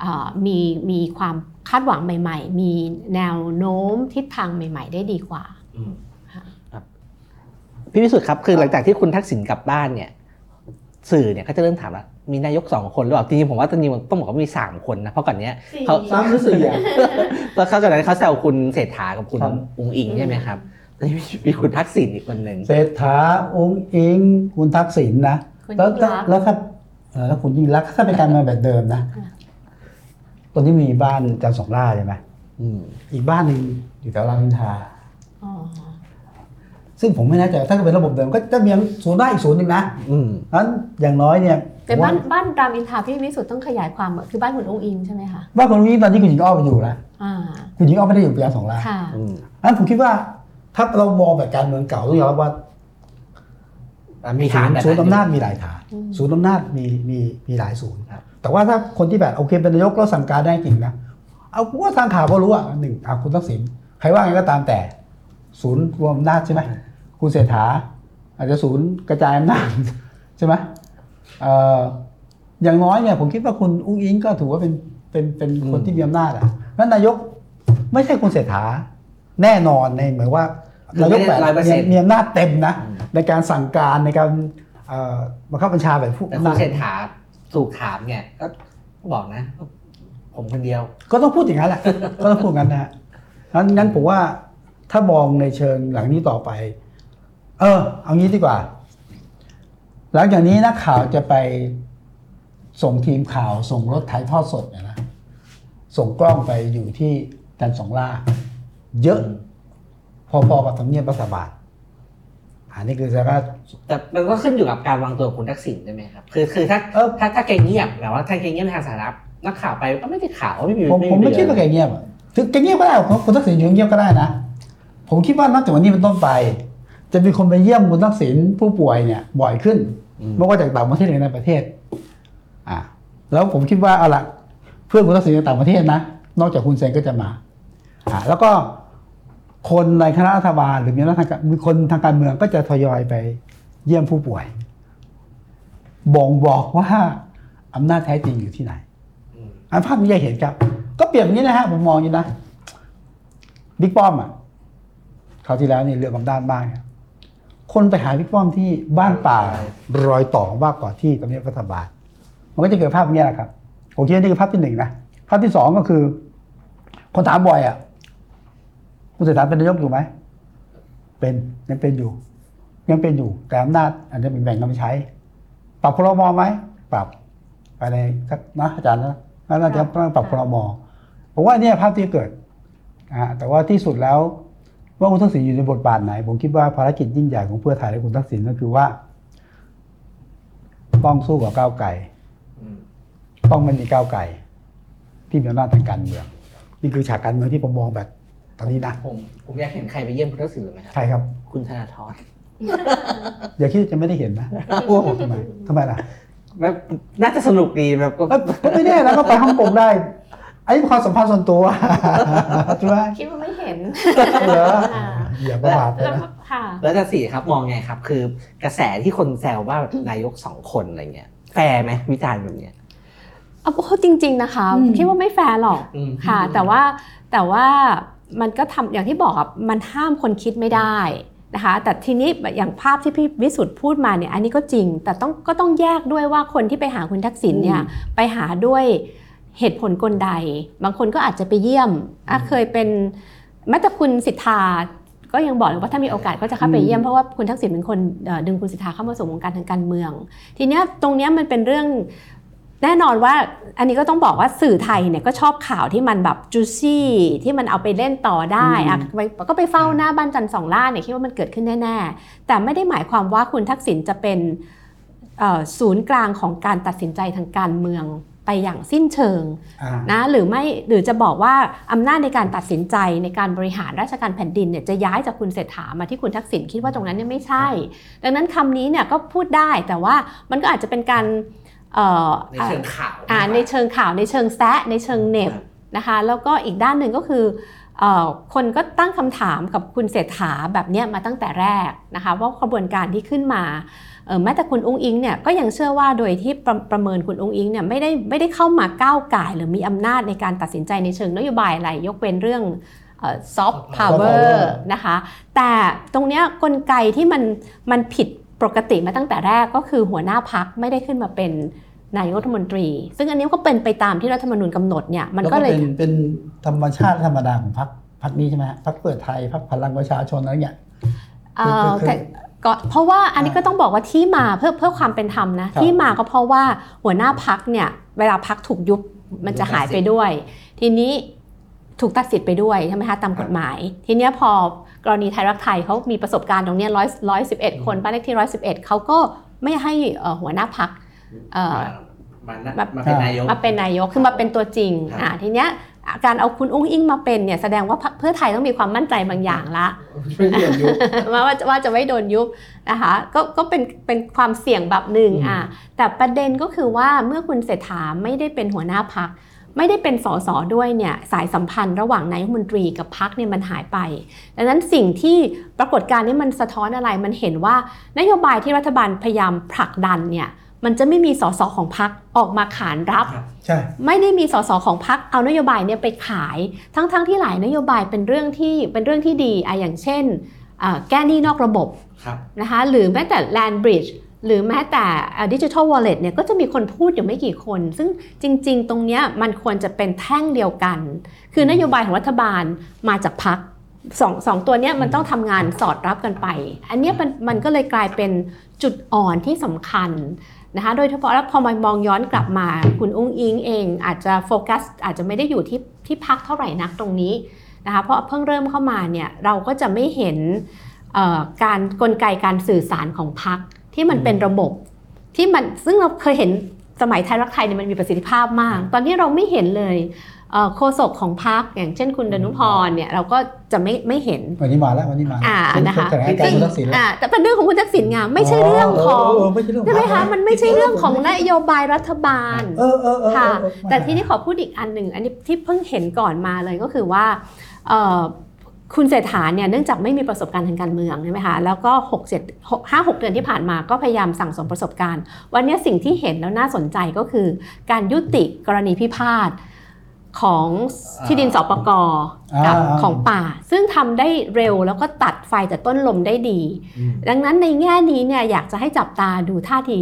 เอ่อมีมีความคาดหวังใหม่ ๆ มีแนวโน้มทิศทางใหม่ ๆ ได้ดีกว่า
อืม
ค่ะ
ครับพี่วิสุทธ์ครับคือหลังจากที่คุณทักษิณกลับบ้านเนี่ยสื่อเนี่ยก็จะเริ่มถามว่ามีนายกสองคนหรือเปล่าจริงๆผมว่าตอนนี้ต้องบอกว่ามีสามคนนะเพราะก่อนเนี้ยเขา
สามหรือสี่อะ
แล้วเขาจากนั้นเขาแซวคุณเศรษฐากับคุณ
ครับ
อุงอิงใช่ไหมครับตอนนี้ มีคุณทักษิณอีกคนหนึ่ง
เศรษฐาองค์อิง คุณทักษิณนะ
คุณ
แล้ว
ยิ่งรักษณ์
แล้วถ้าเอ่อแล้วคุณยิ่งรักษณ์ถ้าเป็นการเมืองแบบเดิมนะ
ค่ะ
ตอนนี้มีบ้านจันทร์สองล่าใช่ไหม
อืม
อีกบ้านหนึ่งอยู่แถวรามอินทรา
อ๋อ
ซึ่งผมไม่แน่ใจถ้าเป็นระบบเดิมก็จะมีศูนย์ได้อีกศูนย์หนึ่งนะ
อืม
นั้นอย่างน้อยเนี่ย
แต่
ผม
บ้า
ว่าน
บ้านรามอินทราพี่วิสุทธ์ต้องขยายความอะคือบ้านคุณองค์อิงใช่ไหมคะ
บ้านคนนี้ตอนนี้คุณหญิงอ้อไปอยู่แล้ว
อ่า
คุณหญิงอ้อไม่ได้อยู่ปีสองล่า
ค่ะ
อืม
นั้นผมคิดว่า ถ้าเรามองแบบการเมืองเก่าต้องยอมรับว่า
อะมีฐานแบบ
ศูนย์อำนาจ
อยู่
มีหลายฐาน
อืม
ศูนย์อำนาจมีมีมีหลายศูนย์
ครับ
แต่ว่าถ้าคนที่แบบโอเคเป็นนายกแล้วสั่งการได้จริงนะเอากูว่าทางข่าวก็รู้อะหนึ่งเอาคุณทักษิณใครว่าไงก็ตามแต่ ศูนย์รวมอำนาจใช่ไหมคุณเศรษฐา อาจจะศูนย์กระจายอำนาจใช่ไหมเอ่ออย่างน้อยเนี่ยผมคิดว่าคุณอุ้งอิงก็ถือว่าเป็นเป็นเป็นคนที่มีอำนาจอะนั้นนายกไม่ใช่คุณเศรษฐา แน่นอนในหมายว่า
คือนา
ยกแบบ
ไม่ได้100%
มีอำนาจเต็มนะ
อืม
ในการสั่งการในการเอ่อบังคับบัญชาแบบผู้
แต่
อำ
คุ
นา
ณ
จ
เศรษฐาถูกถามเนี่ยก็บอกนะ ผมคนเดียว
ก็ต้องพูดอย่างนั้นแหละก็ต้องพูดงั้นนะฮะงั้นงั้นผมว่าถ้ามองในเชิงหลังนี้ต่อไป เออ เอางี้ดีกว่า หลังจากนี้นักข่าวจะไปส่งทีมข่าวส่งรถถ่ายทอดสดเนี่ยนะส่งกล้องไปอยู่ที่จันทร์สองล่า เยอะพอๆกับทำเนียบรัฐบาลอันนี้คือสาระ
แต่มันก็ขึ้นอยู่กับการวางตัวของคุณทักษิณใช่ไหมครับคือคือถ้า
เออ
ถ้าถ้าแกเงียบแบบว่าถ้าแกเงียบในทางสาธารณะนักข่าวไปก็ไม่ได้ข่าวว่าไม่มี
ผมผมไม่คิดว่าแกเงียบอะถึงแกเงียบก็ได้ผมคุณทักษิณอยู่เงียบก็ได้นะ ผมคิดว่านับจากวันนี้เป็นต้นไป จะมีคนไปเยี่ยมคุณทักษิณผู้ป่วยเนี่ย บ่อยขึ้น
อืม
ไม่ว่าจากต่างประเทศหรือในประเทศ อ่า แล้วผมคิดว่าเอาละเพื่อนคุณทักษิณในต่างประเทศนะนอกจากคุณเซนก็จะมา อ่า แล้วก็ คนในคณะรัฐบาลหรือมีทางการมีคนทางการเมืองก็จะทยอยไปเยี่ยมผู้ป่วย บ่งบอกว่าอำนาจแท้จริงอยู่ที่ไหน
อั
นภาพนี้จะเห็นครับ ก็เปรียบอย่างนี้นะฮะผมมองอย่างนี้นะบิ๊กป้อมอะคราวที่แล้วนี่เรื่องอำนาจบ้างคนไปหาบิ๊กป้อมที่บ้านป่ารอยต่อมากกว่าที่ตำเนียบรัฐบาลมันก็จะเกิดภาพนี้แหละครับผมคิดว่านี่คือภาพที่หนึ่งนะภาพที่สองก็คือ คนถามบ่อยอะ คุณเศรษฐาเป็นนายกอยู่ไหม เป็นยังเป็นอยู่ ยังเป็นอยู่แต่อำนาจอาจจะเป็นแบ่งกันไปใช้ ปรับพรมไหมปรับไปในสักนะอาจารย์นะน่าจะต้องปรับพรมผมว่าเนี่ยภาพที่เกิดอ่าแต่ว่าที่สุดแล้วว่าคุณทักษิณอยู่ในบทบาทไหน ผมคิดว่าภารกิจยิ่งใหญ่ของเพื่อไทยและคุณทักษิณก็คือว่า ต้องสู้กับก้าวไกล
อืม
ต้องไม่มีก้าวไกลที่มีอำนาจทางการเมืองนี่คือฉากการเมืองที่ผมมองแบบ ตอนนี้นะ
ผมผมอยากเห็นใครไปเยี่ยมคุณทักษิณหรือไหมครับ
ใช่ครับ
คุณธนาธร
อย่าคิดว่าจะไม่ได้เห็นนะโอ้ทำไมทำไมล่ะ
แบบน่าจะสนุกดีแบบก็
เอ้ยก็ไม่แน่นะก็ไปฮ่องกงได้ไอ้ความสัมพันธ์ส่วนตัวใช่ไหม
คิดว่าไม่เห็น
เหรอ
ค่ะ
อย่าประมาทเลย
แล้ว
นะ
ก็ค่ะ
แล้วจะสี่ครับมองไงครับ คือกระแสที่คนแซวว่านายกสองคนอะไรเงี้ยแฟร์ไหมวิจารณ์แบบเนี้ย
เอาพูดจริง ๆ นะคะ
อืม
คิดว่าไม่แฟร์หรอก
อืม
ค่ะ แต่ว่าแต่ว่า มันก็ทำอย่างที่บอกอะมันห้ามคนคิดไม่ได้นะคะ แต่ทีนี้อย่างภาพที่พี่วิสุทธ์พูดมาเนี่ยอันนี้ก็จริง แต่ต้องก็ต้องแยกด้วยว่าคนที่ไปหาคุณทักษิณเนี่ยไปหาด้วยเหตุผลกลใด บางคนก็อาจจะไปเยี่ยมอะเคยเป็นแม้แต่คุณสิทธาก็ยังบอกเลยว่าถ้ามีโอกาสก็จะเข้าไปเยี่ยมเพราะว่าคุณทักษิณเป็นคนเอ่อดึงคุณสิทธาเข้ามาสู่วงการทางการเมือง ทีเนี้ยตรงเนี้ยมันเป็นเรื่อง แน่นอนว่าอันนี้ก็ต้องบอกว่าสื่อไทยเนี่ยก็ชอบข่าวที่มันแบบจูซี่ที่มันเอาไปเล่นต่อได้อะไปก็ไปเฝ้าหน้าบ้านจันทร์สองล่าเนี่ยคิดว่ามันเกิดขึ้นแน่ๆ แต่ไม่ได้หมายความว่าคุณทักษิณจะเป็นเอ่อศูนย์กลางของการตัดสินใจทางการเมืองไปอย่างสิ้นเชิง
อ่า
นะหรือไม่หรือจะบอกว่าอำนาจในการตัดสินใจในการบริหารราชการแผ่นดินเนี่ยจะย้ายจากคุณเศรษฐามาที่คุณทักษิณคิดว่าตรงนั้นเนี่ยไม่ใช่ ดังนั้นคำนี้เนี่ยก็พูดได้แต่ว่ามันก็อาจจะเป็นการเอ่อ
ในเชิงข่าว
อ่าในเชิงข่าวในเชิงแซะในเชิงเหน็บนะคะแล้วก็อีกด้านหนึ่งก็คือเอ่อคนก็ตั้งคำถามกับคุณเศรษฐาแบบเนี้ยมาตั้งแต่แรกนะคะว่าขบวนการที่ขึ้นมาเอ่อแม้แต่คุณอุ๊งอิ๊งเนี่ยก็ยังเชื่อว่าโดยที่ประประเมินคุณอุ๊งอิ๊งเนี่ยไม่ได้ไม่ได้เข้ามาก้าวก่ายหรือมีอำนาจในการตัดสินใจในเชิงนโยบายอะไร ยกเว้นเรื่องซอฟต์พาวเวอ
power
ร์นะคะแต่ตรงเนี้ยกลไกที่มันมันผิด ปกติมาตั้งแต่แรกก็คือหัวหน้าพักไม่ได้ขึ้นมาเป็นนายกรัฐมนตรี ซึ่งอันนี้ก็เป็นไปตามที่รัฐธรรมนูญกำหนดเนี่ยมัน
แล้ว
ก็
ก็
เลย
เป็นเป็นธรรมชาติธรรมดาของพรรคพรรคนี้ใช่ไหมฮะพรรคเพื่อไทยพรรคพลังประชาชนอะไรเงี้ย
เอ่อ
คือคือ
แต่ก็เพราะว่าอันนี้ก็ต้องบอกว่าที่มาเพื่อเพื่อความเป็นธรรมนะ
ครับ
ที่มาก็เพราะว่าหัวหน้าพักเนี่ยเวลาพักถูกยุบมันจะหายไปด้วย ทีนี้ ถูกตัดสิทธิ์ไปด้วยใช่ไหมคะตามกฎหมาย ทีเนี้ยพอกรณีไทยรักไทยเขามีประสบการณ์ตรงเนี้ร้อยร้อยสิบเอ็ดคนบ้านเลขที่ร้อยสิบเอ็ดเขาก็ไม่ให้เอ่อหัวหน้าพักเอ่อ
มา
แบบ
มาเป็นนายก
มาเป็นนายกคือมาเป็นตัวจริง
ครับ
อ่าทีเนี้ยการเอาคุณอุ้งอิงมาเป็นเนี่ยแสดงว่าพรรคเพื่อไทยต้องมีความมั่นใจบางอย่างละ
ไม่ได้ยุบ
ว่าว่าว่าจะไม่โดนยุบนะคะก็ก็เป็นเป็นความเสี่ยงแบบหนึ่ง
อืม
อะแต่ประเด็นก็คือว่าเมื่อคุณเศรษฐาไม่ได้เป็นหัวหน้าพัก ไม่ได้เป็นสสด้วยเนี่ยสายสัมพันธ์ระหว่างนายกรัฐมนตรีกับพักเนี่ยมันหายไป ดังนั้นสิ่งที่ปรากฏการณ์นี้มันสะท้อนอะไรมันเห็นว่านโยบายที่รัฐบาลพยายามผลักดันเนี่ยมันจะไม่มีสสของพักออกมาขานรับ
ใช่
ไม่ได้มีสสของพรรคเอานโยบายเนี่ยไปขาย ทั้งๆทที่หลายนโยบายเป็นเรื่องที่เป็นเรื่องที่ดีอะอย่างเช่นอ่าแก้หนี้นอกระบบ
ครับ
นะคะหรือแม้แต่ Land Bridge หรือแม้แต่ดิจิทัลวอลเล็ตเนี่ยก็จะมีคนพูดอยู่ไม่กี่คน ซึ่งจริง ๆ ตรงนี้มันควรจะเป็นแท่งเดียวกัน คือนโยบายของรัฐบาลมาจากพรรคสองสองตัวเนี้ยมันต้องทำงานสอดรับกันไป อันนี้มันมันก็เลยกลายเป็นจุดอ่อนที่สำคัญนะคะโดยเฉพาะแล้วพอมามองย้อนกลับมา คุณอุ้งอิงเอง อาจจะโฟกัสอาจจะไม่ได้อยู่ที่ที่พักเท่าไหร่นักตรงนี้นะคะเพราะเพิ่งเริ่มเข้ามาเนี่ยเราก็จะไม่เห็นการกลไกการสื่อสารของพัก ที่มันเป็นระบบที่มันซึ่งเราเคยเห็นสมัยไทยรักไทยเนี่ยมันมีประสิทธิภาพมาก ตอนนี้เราไม่เห็นเลยเอ่อโฆษกของพักอย่างเช่นคุณดนุพรเนี่ยเราก็จะไม่ไม่เห็น
วันนี้มาแล้ววันนี้มา
อ่า
เป็น
นะคะ
สถานการณ์คุณทักษิณแล้ว
อ่าแต่เป็นเรื่องของคุณทักษิณไงไม่ใช่เรื่องของ
เไม่ใช่เรื่องของ
ใช่ไหม
พร
คะ
ร
มันไม่ใช่เรื่องของนโยบายรัฐบาล
เออเออเออ
ค่ะ
เออ
แต่ที่นี่ขอพูดอีกอันหนึ่งอันนี้ที่เพิ่งเห็นก่อนมาเลยก็คือว่าเอ่อ คุณเศรษฐาเนี่ยเนื่องจากไม่มีประสบการณ์ทางการเมืองใช่ไหมคะแล้วก็6 7 6 5 6 เดือนที่ผ่านมาก็พยายามสั่งสมประสบการณ์ วันนี้สิ่งที่เห็นแล้วน่าสนใจก็คือ การยุติกรณีพิพาทของที่ดินสปกกับ
อ่า
ของป่า ซึ่งทำได้เร็วแล้วก็ตัดไฟจากต้นลมได้ดี
อืม
ดังนั้นในแง่นี้เนี่ยอยากจะให้จับตาดูท่าที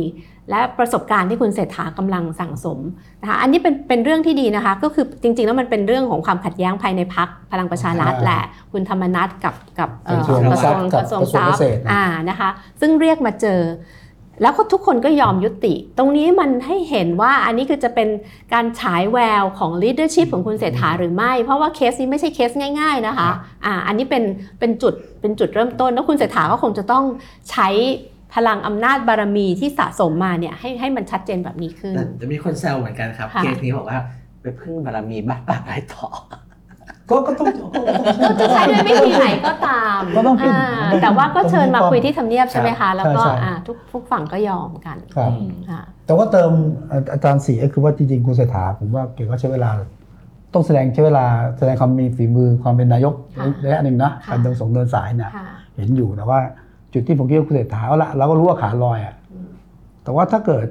และประสบการณ์ที่คุณเศรษฐากำลังสั่งสมนะคะอันนี้เป็นเป็นเรื่องที่ดีนะคะ ก็คือจริงๆ แล้วมันเป็นเรื่องของความขัดแย้งภายในพักพลังประชารัฐ
อ่า
แหละคุณธรรมนัฐกับกับเอ่อก
ระทรวง
กระทรวง
ทรัพย์กับ
กระทรวง
กระทรวง
ทรัพย์
เกษตรนะ
อ่านะคะซึ่งเรียกมาเจอ แล้วก็ทุกคนก็ยอมยุติ ตรงนี้มันให้เห็นว่าอันนี้คือจะเป็นการฉายแววของ leadership ของคุณเศรษฐาหรือไม่ เพราะว่าเคสนี้ไม่ใช่เคสง่าย ๆนะคะอ่าอันนี้เป็นเป็นจุดเป็นจุดเริ่มต้นแล้วคุณเศรษฐาก็คงจะต้องใช้ พลังอำนาจบารมีที่สะสมมาเนี่ยให้ให้มันชัดเจนแบบนี้ขึ้น
แต่จะมีคนแซวเหมือนกันครับ
ค่ะ
เคสนี้บอกว่าไปพึ่งบารมีบ้านปากไรต่อ
ก็ก็ต้องก็ต้อง
จะใช้ด้วยวิธีไหนก็ตาม
ก็ต้องขึ้น
อ่าแต่ว่าก็เชิญมาคุยที่ทำเนียบใช่ไหมคะ แล้วก็
ใช่ใช่
อ่าทุกทุกฝั่งก็ยอมกัน
ครับ
ค่ะ
แต่ว่าเติมอาอาจารย์สีก็คือว่าจริงๆคุณเศรษฐาผมว่าเกี่ยวกับใช้เวลา ต้องแสดงใช้เวลาแสดงความมีฝีมือความเป็นนายก
ค่ะ
ระยะหนึ่งนะ
ค่ะ
การเดินสงเดินสายเนี่ย
ค่ะ
เห็นอยู่แต่ว่า จุดที่ผมคิดว่าคุณเศรษฐาเอาละเราก็รู้ว่าขาลอยอะ
อืม
แต่ว่าถ้าเกิด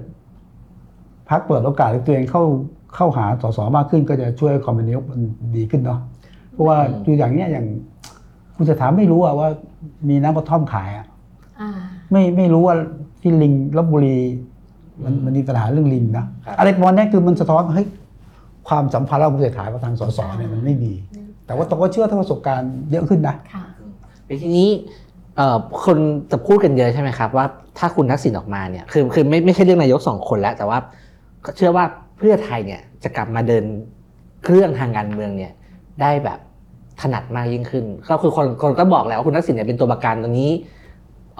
พักเปิดโอกาสให้ตัวเองเข้าเข้าหาสสมากขึ้นก็จะช่วยให้ความเป็นนายกมันดีขึ้นเนาะเพราะว่า
อืม
ดูอย่างเนี้ยอย่างคุณเศรษฐาไม่รู้อะว่า มีน้ำกระท่อมขายอะ
อ่า
ไม่ไม่รู้ว่าที่ลิงลบบุรี มันมันมีปัญหาเรื่องลิงนะครับอะไรประมาณเนี้ยคือมันสะท้อนเฮ้ยความสัมพันธ์ระหว่างคุณเศรษฐากับทางสสเนี่ยมันไม่มีแต่ว่าตกก็เชื่อถ้าประสบการณ์เยอะขึ้นนะ
ค่ะ
ทีนี้ เอ่อคนจะพูดกันเยอะใช่ไหมครับว่าถ้าคุณทักษิณออกมาเนี่ยคือคือไม่ไม่ใช่เรื่องนายกสองคนแล้ว แต่ว่าเชื่อว่าเพื่อไทยเนี่ยจะกลับมาเดินเครื่องทางการเมืองเนี่ยได้แบบถนัดมากยิ่งขึ้น ก็คือคนคนก็บอกแล้วว่าคุณทักษิณเนี่ยเป็นตัวประกันตรงนี้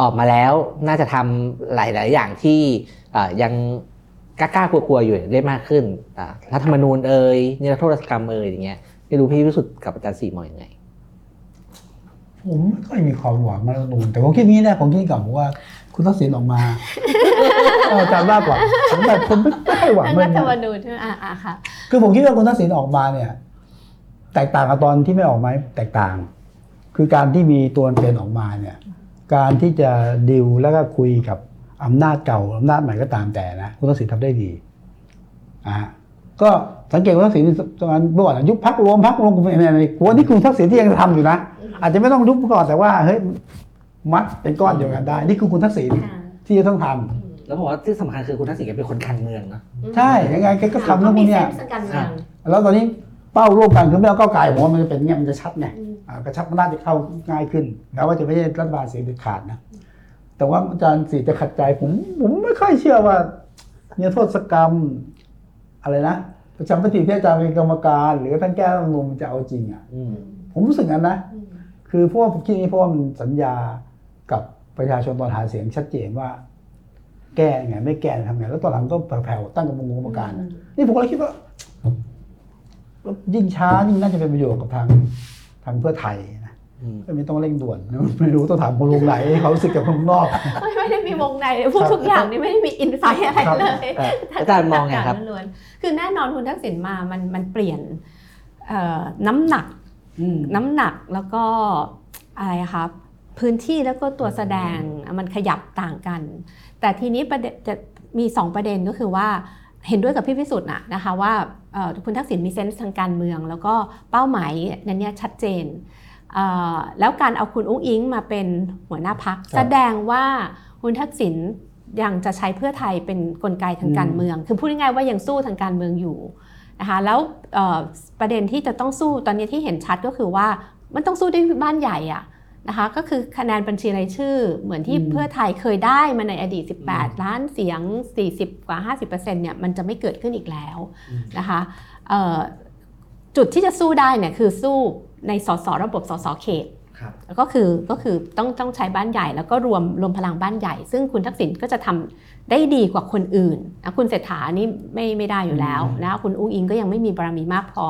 ออกมาแล้วน่าจะทำหลาย ๆ อย่างที่อ่อยังกล้ากลัวๆอยู่ได้มากขึ้นอ่ารัฐธรรมนูญเอ่ยนิรโทษกรรมเอ่ยอย่างเงี้ยไม่รู้พี่วิสุทธ์กับอาจารย์สีมองยังไง
ผมไม่ค่อยมีความหวังมาแล้วนูนแต่ผมคิดอย่างนี้นะผมคิดกับว่า คุณทักษิณออกมาเอาอาจารย์ว่าก่อนผมแบบผมไม่ไม่ค่อยหวัง
ทั้ง
เล
รั
ย
ฐธรรม
นะ
นูญใช่ไหมอ่าอ่าค่ะ
คือผมคิดว่าคุณทักษิณออกมาเนี่ย แตกต่างกับตอนที่ไม่ออกมาแตกต่าง คือการที่มีตัวเป็นออกมาเนี่ย การที่จะดิวแล้วก็คุยกับอำนาจเก่าอำนาจใหม่ก็ตามแต่นะ คุณทักษิณทำได้ดีอะก็ สังเกตว่าทักษิณตอนนั้นเมื่อก่อนยุบพักรวมพักรวมกลุ่มอะไรๆกูว่านี่คือทักษิณที่ยังทำอยู่นะอาจจะไม่ต้องยุบก่อนแต่ว่าเฮ้ยมัดเป็นก้อนเดียวกันได้ นี่คือคุณทักษิณที่จะต้องทำ
แล้วผมว่าที่สำคัญคือคุณทักษิณแกเป็นคนการเมืองเนาะ
ใช่ยังไงแกก็ทำเรื่องพวกเนี้ย
มีเซนส์ทางการเมือง
แล้วตอนนี้เป้าร่วมกันคือไม่เอาก้าวไกลผมว่ามันจะเป็นเงี้ยมันจะชัดไง
อืม
อ่ากระชับอำนาจจะเข้าง่ายขึ้นแม้ว่าจะไม่ใช่รัฐบาลเสียงเด็ดขาดนะแต่ว่าอาจารย์สีจะขัดใจผม ผมไม่ค่อยเชื่อว่าเนี่ยโทษกรรมอะไรนะ ประชามติที่อาจารย์เป็นกรรมการ หรือท่านแก้รัฐธรรมนูญมันจะเอาจริงอะ
อืม
ผมรู้สึกงั้นนะ
อืม
คือเพราะว่าผมคิดอย่างนี้เพราะว่ามันสัญญากับประชาชนตอนหาเสียงชัดเจนว่า แก้ยังไงไม่แก้ทำไงแล้วตอนหลังก็แผ่วๆตั้งกรรมกรรมการอะนี่ผมก็เลยคิดว่า ยิ่งช้ายิ่งน่าจะเป็นประโยชน์กับทางทางเพื่อไทยนะ
อืม
ก็ไม่ต้องเร่งด่วน ไม่รู้ต้องถามคนลงไหนเขารู้สึกกับคนนอก
ไม่ไม่ได้มีวงในพูดทุกอย่างนี่ไม่ได้มีอินไซต์อะไร
ครับ
เลย
เอ่ออาจารย์มองไงครับ
ล้วนๆคือแน่นอนคุณทักษิณมามันมันเปลี่ยนเอ่อน้ำหนักน้ำหนักแล้วก็อะไรอะครับพื้นที่แล้วก็ตัวแสดงมันขยับต่างกัน แต่ทีนี้ประเด็นจะมี2ประเด็นก็คือว่าเห็นด้วยกับพี่พิสุทธิ์นะนะคะว่าเอ่อคุณทักษิณมีเซนส์ทางการเมือง แล้วก็เป้าหมายนั้นเนี่ยชัดเจนเอ่อ แล้วการเอาคุณอุ้งอิงมาเป็นหัวหน้าพัก
ครับ
แสดงว่าคุณทักษิณยังจะใช้เพื่อไทยเป็นกลไกทางการเมือง คือพูดง่ายๆว่ายังสู้ทางการเมืองอยู่นะคะแล้วเอ่อประเด็นที่จะต้องสู้ตอนนี้ที่เห็นชัดก็คือว่ามันต้องสู้ด้วยบ้านใหญ่อะนะคะก็คือคะแนนบัญชีรายชื่อ เหมือนที่
อืม
เพื่อไทยเคยได้มาในอดีต 18 ล้านเสียง 40 กว่า 50%เนี่ยมันจะไม่เกิดขึ้นอีกแล้วนะคะเอ่อจุดที่จะสู้ได้เนี่ยคือสู้ ในสสระบบสสเขต
ครับ
ก็คือก็คือต้องต้องใช้บ้านใหญ่แล้วก็รวมรวมพลังบ้านใหญ่ ซึ่งคุณทักษิณก็จะทำได้ดีกว่าคนอื่นนะคุณเศรษฐานี่ไม่ไม่ได้อยู่แล้วนะคุณอุ้งอิงก็ยังไม่มีบารมีมากพอ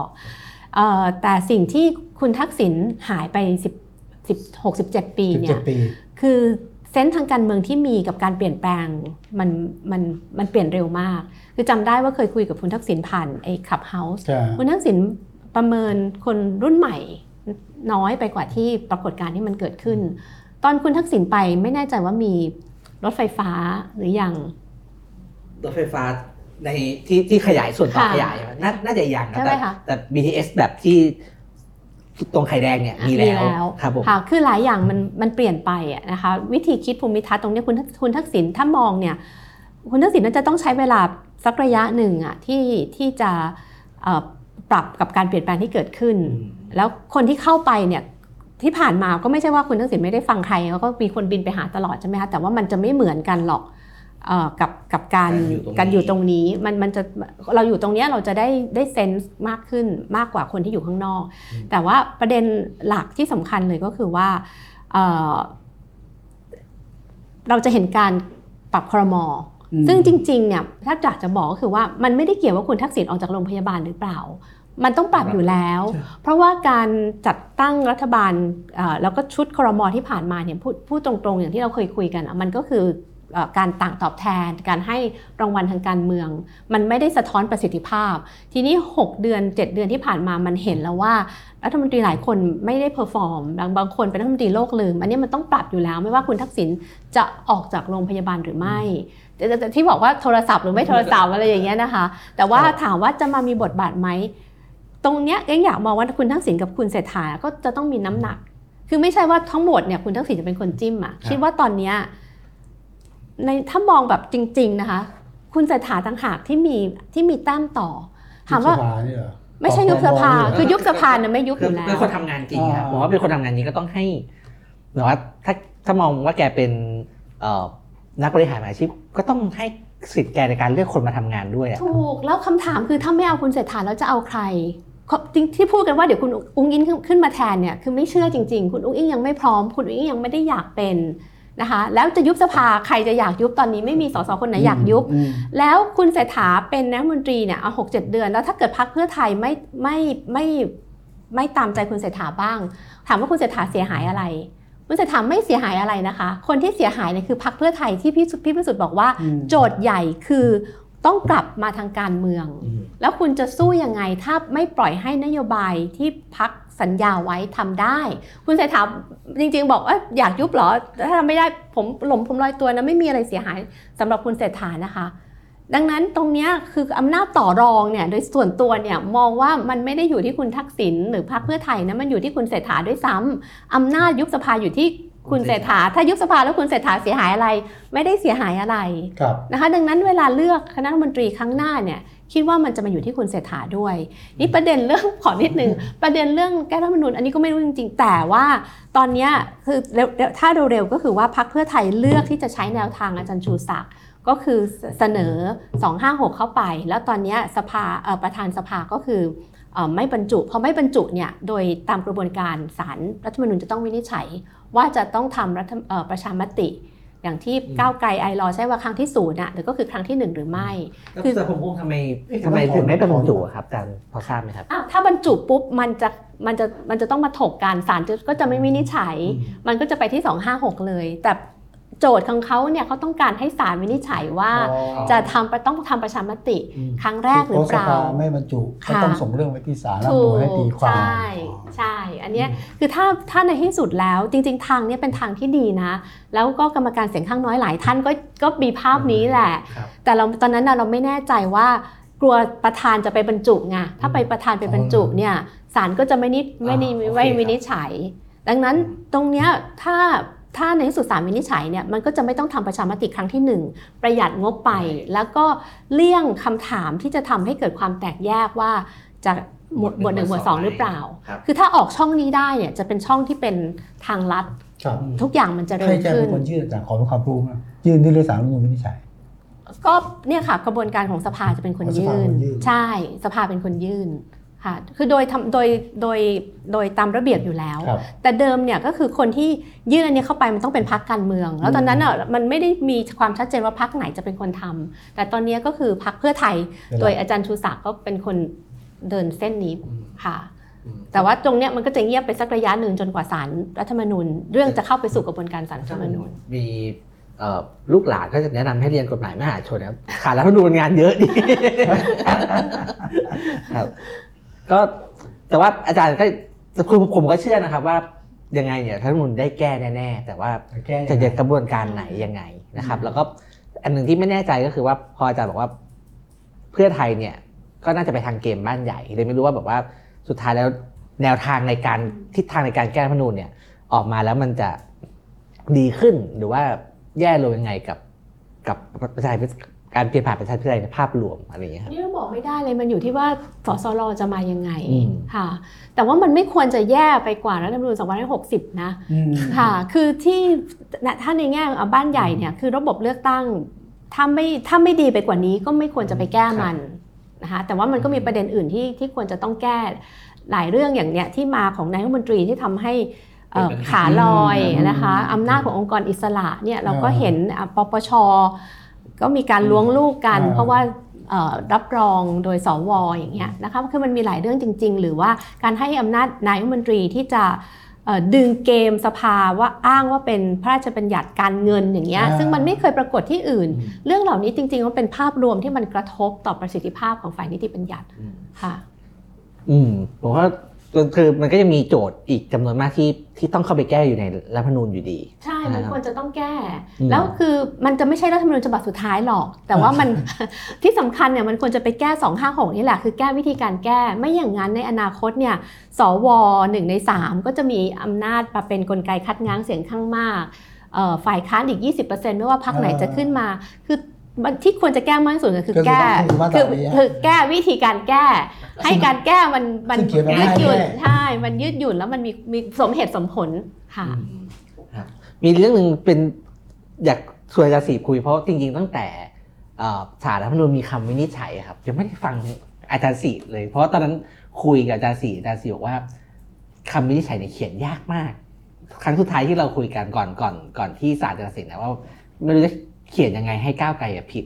เอ่อแต่สิ่งที่คุณทักษิณหายไป10 10 67 ปี
สิบ
เนี่
เจ็
ย
ดปี
คือเซนส์ทางการเมืองที่มีกับการเปลี่ยนแปลงมันมันมันเปลี่ยนเร็วมาก คือจำได้ว่าเคยคุยกับคุณทักษิณผ่านไอ้ขับเฮาส์
ใช่
คุณทักษิณ ประเมินคนรุ่นใหม่น้อยไปกว่าที่ปรากฏการณ์ที่มันเกิดขึ้น ตอนคุณทักษิณไปไม่แน่ใจว่ามีรถไฟฟ้าหรือยัง
รถไฟฟ้าในที่ที่ขยายส่วนต่อ
ค่ะ
ขยายอะนาน่าจะยังนะ
ใช่ไหม
แต่
คะ
แต่ BTS แบบที่ตรงไข่แดงเนี่ยมีแล้วครับผม
ค่ะคือหลายอย่างมันมันเปลี่ยนไปอะนะคะ วิธีคิดภูมิทัศน์ตรงเนี้ยคุณคุณทักษิณถ้ามองเนี่ยคุณทักษิณน่าจะต้องใช้เวลาสักระยะหนึ่งอะที่ที่จะเอ่อ ปรับกับการเปลี่ยนแปลงที่เกิดขึ้น แล้วคนที่เข้าไปเนี่ยที่ผ่านมาก็ไม่ใช่ว่าคุณทักษิณไม่ได้ฟังใครแล้วก็มีคนบินไปหาตลอดใช่ไหมคะแต่ว่ามันจะไม่เหมือนกันหรอกเอ่อกับกับการ
กา
การร
อ
อยู่ยู่
ต
ต
ร
รงง
นี้
นี้มันมันจะเราอยู่ตรงเนี้ยเราจะได้ได้เซนส์มากขึ้นมากกว่าคนที่อยู่ข้างนอก แต่ว่าประเด็นหลักที่สำคัญเลยก็คือว่าเอ่อเราจะเห็นการปรับครม
อืม
ซึ่งจริงๆเนี่ยถ้าอยากจะบอกก็คือว่ามันไม่ได้เกี่ยวว่าคุณทักษิณออกจากโรงพยาบาลหรือเปล่า มันต้องปรับอยู่แล้ว เพราะว่าการจัดตั้งรัฐบาลเอ่อแล้วก็ชุดครมที่ผ่านมาเนี่ยพูดพูดตรงๆ อย่างที่เราเคยคุยกันอะมันก็คือเอ่อการต่างตอบแทน การให้รางวัลทางการเมือง มันไม่ได้สะท้อนประสิทธิภาพ ทีนี้ 6 เดือน 7 เดือนที่ผ่านมามันเห็นแล้วว่ารัฐมนตรีหลายคนไม่ได้ perform บางบางคนเป็นรัฐมนตรีโลกลืม อันนี้มันต้องปรับอยู่แล้ว ไม่ว่าคุณทักษิณจะออกจากโรงพยาบาลหรือไม่แต่แต่แต่ที่บอกว่าโทรศัพท์หรือไม่โทรศัพท์อะไรอย่างเงี้ยนะคะ แต่ว่าถามว่าจะมามีบทบาทไหม ตรงเนี้ยเอ็งอยากมองว่าคุณทักษิณกับคุณเศรษฐาก็จะต้องมีน้ำหนัก คือไม่ใช่ว่าทั้งหมดเนี่ยคุณทักษิณจะเป็นคนจิ้มอะคิดว่าตอนเนี้ยในถ้ามองแบบจริง ๆ นะคะ คุณเศรษฐาต่างหากที่มีที่มีแต้มต่อถามว่า
ยุบสภนี่เหรอ
ไม่ใช่ยุบสภา
ต่อรอง
คือยุบสภาเนี่ยไม่ยุบอ
คือยู่
แล้ว
เป็นคนทำงานจริงครับ
อ่า
ผมว่าเป็นคนทำงานจริงก็ต้องให้หรือว่าถ้าถ้ามองว่าแกเป็นเอ่อนักบริหารอาชีพก็ต้องให้สิทธิ์แกในการเลือกคนมาทำงานด้วยอะ
ถูกแล้วคำถามคือถ้าไม่เอาคุณเศรษฐาแล้วจะเอาใครเขาจริง ที่พูดกันว่าเดี๋ยวคุณอุ้งอิงขึ้นขึ้นมาแทนเนี่ยคือไม่เชื่อจริง ๆ คุณอุ้งอิงยังไม่พร้อม คุณอุ้งอิงยังไม่ได้อยากเป็นนะคะแล้วจะยุบสภาใครจะอยากยุบตอนนี้ไม่มีสสคนไหนอยากยุบ
อืม
แล้วคุณเศรษฐาเป็นนายกรัฐมนตรีเนี่ยเอาหกเจ็ดเดือน แล้วถ้าเกิดพักเพื่อไทยไม่ไม่ไม่ไม่ตามใจคุณเศรษฐาบ้าง ถามว่าคุณเศรษฐาเสียหายอะไร คุณเศรษฐาไม่เสียหายอะไรนะคะ คนที่เสียหายเนี่ยคือพักเพื่อไทยที่พี่สุพี่พิสุทธิ์บอกว่า
อืม
โจทย์ใหญ่คือ ต้องกลับมาทางการเมือง
อืม
แล้วคุณจะสู้ยังไงถ้าไม่ปล่อยให้นโยบายที่พักสัญญาไว้ทำได้ คุณเศรษฐาจริง ๆ บอกว่าอยากยุบเหรอ ถ้าทำไม่ได้ผมหลมผมลอยตัวนะไม่มีอะไรเสียหายสำหรับคุณเศรษฐานะคะ ดังนั้นตรงเนี้ยคืออำนาจต่อรองเนี่ยโดยส่วนตัวเนี่ยมองว่ามันไม่ได้อยู่ที่คุณทักษิณหรือพรรคเพื่อไทยนะมันอยู่ที่คุณเศรษฐาด้วยซ้ำอำนาจยุบสภาอยู่ที่ คุณเศรษฐาถ้ายุบสภาแล้วคุณเศรษฐาเสียหายอะไร ไม่ได้เสียหายอะไร
ครับ
นะคะดังนั้นเวลาเลือกคณะรัฐมนตรีครั้งหน้าเนี่ยคิดว่ามันจะมาอยู่ที่คุณเศรษฐาด้วย นี่ประเด็นเรื่องขอนิดนึงประเด็นเรื่องแก้รัฐธรรมนูญอันนี้ก็ไม่รู้จริงๆ แต่ว่าตอนเนี้ยคือเร็วๆถ้าเร็วๆก็คือว่าพรรคเพื่อไทยเลือกที่จะใช้แนวทางอาจารย์ชูศักดิ์ก็คือเสนอ 256 เข้าไป แล้วตอนเนี้ยสภาเอ่อประธานสภาก็คือเอ่อไม่บรรจุพอไม่บรรจุเนี่ยโดยตามกระบวนการศาลรัฐธรรมนูญจะต้องวินิจฉัย ว่าจะต้องทำรัฐเอ่อประชามติ อย่างที่ก้าวไกลไอรอใช้ว่าครั้งที่ศูนย์อะหรือก็คือครั้งที่หนึ่งหรือไม่
คือแต่ผมงงทำไมทำไมถึงไม่เป็นบรรจุอะครับอาจารย์พอทราบไหมครับ
อ้าวถ้าบรรจุปุ๊บมันจะมันจะมันจะต้องมาถกการศาลจะก็จะไม่วินิจฉัย มันก็จะไปที่ 256 เลย แต่ โจทย์ของเขาเนี่ยเขาต้องการให้ศาลวินิจฉัยว่า
อ๋อ
จะทำต้องทำประชามติ
อืม
ครั้งแรกหรือเปล่า
พะสภไม่บรรจุก็
ค่ะ
ต้องส่งเรื่องไปที่ศาลรัฐธรรมนูญให้ตีความ
ใช่ใช่ อันเนี้ยคือถ้าถ้าในที่สุดแล้วจริง ๆ ทางเนี้ยเป็นทางที่ดีนะ แล้วก็กรรมการเสียงข้างน้อยหลายท่านก็ก็มีภาพนี้แหละ
ครับ
แต่เราตอนนั้นน่ะเราไม่แน่ใจว่ากลัวประธานจะไปบรรจุไง ถ้าไปประธานไปบรรจุเนี่ยศาลก็จะไม่นิไม่นิ
อ่าโอเค
ไม่
ครับ
วินิจฉัย ดังนั้นตรงเนี้ยถ้า ถ้าในที่สุดศาลวินิจฉัยเนี่ยมันก็จะไม่ต้องทำประชามติครั้งที่หนึ่งประหยัดงบไป แล้วก็เลี่ยงคำถามที่จะทำให้เกิดความแตกแยกว่าจะหมวดหมวดหนึ่งหมวดสองหรือเปล่า
ครับ
คือถ้าออกช่องนี้ได้เนี่ยจะเป็นช่องที่เป็นทางลัด
ครับ
ทุกอย่างมันจะเร็
ใคร
ว
จะ
ขึ้
เป็นนคนยื่นแต่ขอเป็นความรู้นะยื่นที่เรื่องศาลรัฐธรรมนูญวินิจฉัย
ก็เนี่ยค่ะกระบวนการของสภาจะเป็นคน
อ๋อสภา
ยื่น
คนยื่น
ใช่ สภาเป็นคนยื่น ค่ะคือโดยทำโดยโดยโดยตามระเบียบอยู่แล้ว
ครับ
แต่เดิมเนี่ยก็คือคนที่ยื่นอันนี้เข้าไปมันต้องเป็นพักการเมือง แล้วตอนนั้นอะมันไม่ได้มีความชัดเจนว่าพักไหนจะเป็นคนทำแต่ตอนนี้ก็คือพักเพื่อไทย
เป็นหลัก
โดยอาจารย์ชูศักดิ์ก็เป็นคนเดินเส้นนี้
อืม
ค่ะ
อืม
แต่ว่าตรงเนี้ยมันก็จะเงียบไปสักระยะหนึ่งจนกว่าศาลรัฐธรรมนูญ เรื่องจะเข้าไปสู่กระบวนการศาลรัฐธรรมนูญ
มีเอ่อลูกหลานก็จะแนะนำให้เรียนกฎหมายมหาชนนะครับขาดแล้วดูงานเยอะดีครับ ก็แต่ว่าอาจารย์ก็คือผมก็เชื่อนะครับว่ายังไงเนี่ยรัฐธรรมนูญได้แก้แน่ๆแต่ว่า
แก้
จะเดินกระบวนการไหนยังไงนะครับ แล้วก็อันหนึ่งที่ไม่แน่ใจก็คือว่าพออาจารย์บอกว่าเพื่อไทยเนี่ยก็น่าจะไปทางเกมบ้านใหญ่เลยไม่รู้ว่าแบบว่าสุดท้ายแล้วแนวทางในการทิศทางในการแก้รัฐธรรมนูญเนี่ย ออกมาแล้วมันจะดีขึ้นหรือว่าแย่ลงยังไงกับกับประชาธิปไตย การเปลี่ยนผ่านประชาธิปไตยในภาพรวมอะไรอย่างเงี้ยครับ
นี่เราบอกไม่ได้เลยมันอยู่ที่ว่าสสรจะมายังไง
อืม
ค่ะ แต่ว่ามันไม่ควรจะแย่ไปกว่ารัฐธรรมนูญ2560 นะ
อืม
ค่ะ คือที่ถ้าในแง่อะบ้านใหญ่เนี่ยคือระบบเลือกตั้งถ้าไม่ถ้าไม่ดีไปกว่านี้ก็ไม่ควรจะไปแก้มันนะคะแต่ว่ามันก็มีประเด็นอื่นที่ที่ควรจะต้องแก้หลายเรื่องอย่างเนี้ยที่มาของนายกรัฐมนตรีที่ทำให้เอ่อ
เป็นปัญหา
ขาลอย
อืม
นะคะอำนาจขององค์กรอิสระเนี่ยเราก็
อ่า
เห็นอะปปช ก็มีการล้วงลูกกัน
อ่า
เพราะว่าเอ่อรับรองโดยสวอย่างเงี้ยนะคะคือมันมีหลายเรื่องจริง ๆ หรือว่าการให้อำนาจนายกรัฐมนตรีที่จะเอ่อดึงเกมสภาว่าอ้างว่าเป็นพระราชบัญญัติการเงินอย่างเงี้ย
อ่า
ซึ่งมันไม่เคยปรากฏที่อื่น เรื่องเหล่านี้จริงๆมันเป็นภาพรวมที่มันกระทบต่อประสิทธิภาพของฝ่ายนิติบัญญัติ
อืม
ค่ะ
อืมผมว่า คือมันก็จะมีโจทย์อีกจำนวนมากที่ที่ต้องเข้าไปแก้อยู่ในรัฐธรรมนูญอยู่ดี
ใช่ มัน
อ่า
ควรจะต้องแก้
อืม
แล้วคือมันจะไม่ใช่รัฐธรรมนูญฉบับสุดท้ายหรอก แต่ว่ามันที่สำคัญเนี่ยมันควรจะไปแก้ 256 นี่แหละ คือแก้วิธีการแก้ ไม่อย่างนั้นในอนาคตเนี่ยสวหนึ่งใน 3 ก็จะมีอำนาจมาเป็นกลไกคัดง้างเสียงข้างมากเอ่อฝ่ายค้านอีก 20%ไม่ว่าพรรคไหนจะขึ้นมา คือมัน ที่ควรจะแก้มากที่สุดก็คือ
ก็คือ
แก้
ต้องคือมาต
คื
รา
อ
นี้อะ
คือแก้วิธีการแก้ ให้การแก้มันมัน
ซึ่งเขียนไว้
ยืดหยุ่น
ให้แก้
ใช่มันยืดหยุ่นแล้วมันมีมีสมเหตุสมผลค่ะ
อืมครับมีเรื่องหนึ่งเป็นอยากชวนอาจารย์สีคุยเพราะจริง ๆ ตั้งแต่เอ่อสารรัฐธรรมนูญมีคำวินิจฉัยอะครับยังไม่ได้ฟังอาจารย์สีเลย เพราะว่าตอนนั้นคุยกับอาจารย์สีอาจารย์สีบอกว่าคำวินิจฉัยเนี่ยเขียนยากมาก ครั้งสุดท้ายที่เราคุยกันก่อนก่อนก่อนที่ศาลจะตัดสินนะว่าไม่รู้จะ เขียนยังไงให้ก้าวไกลอะผิด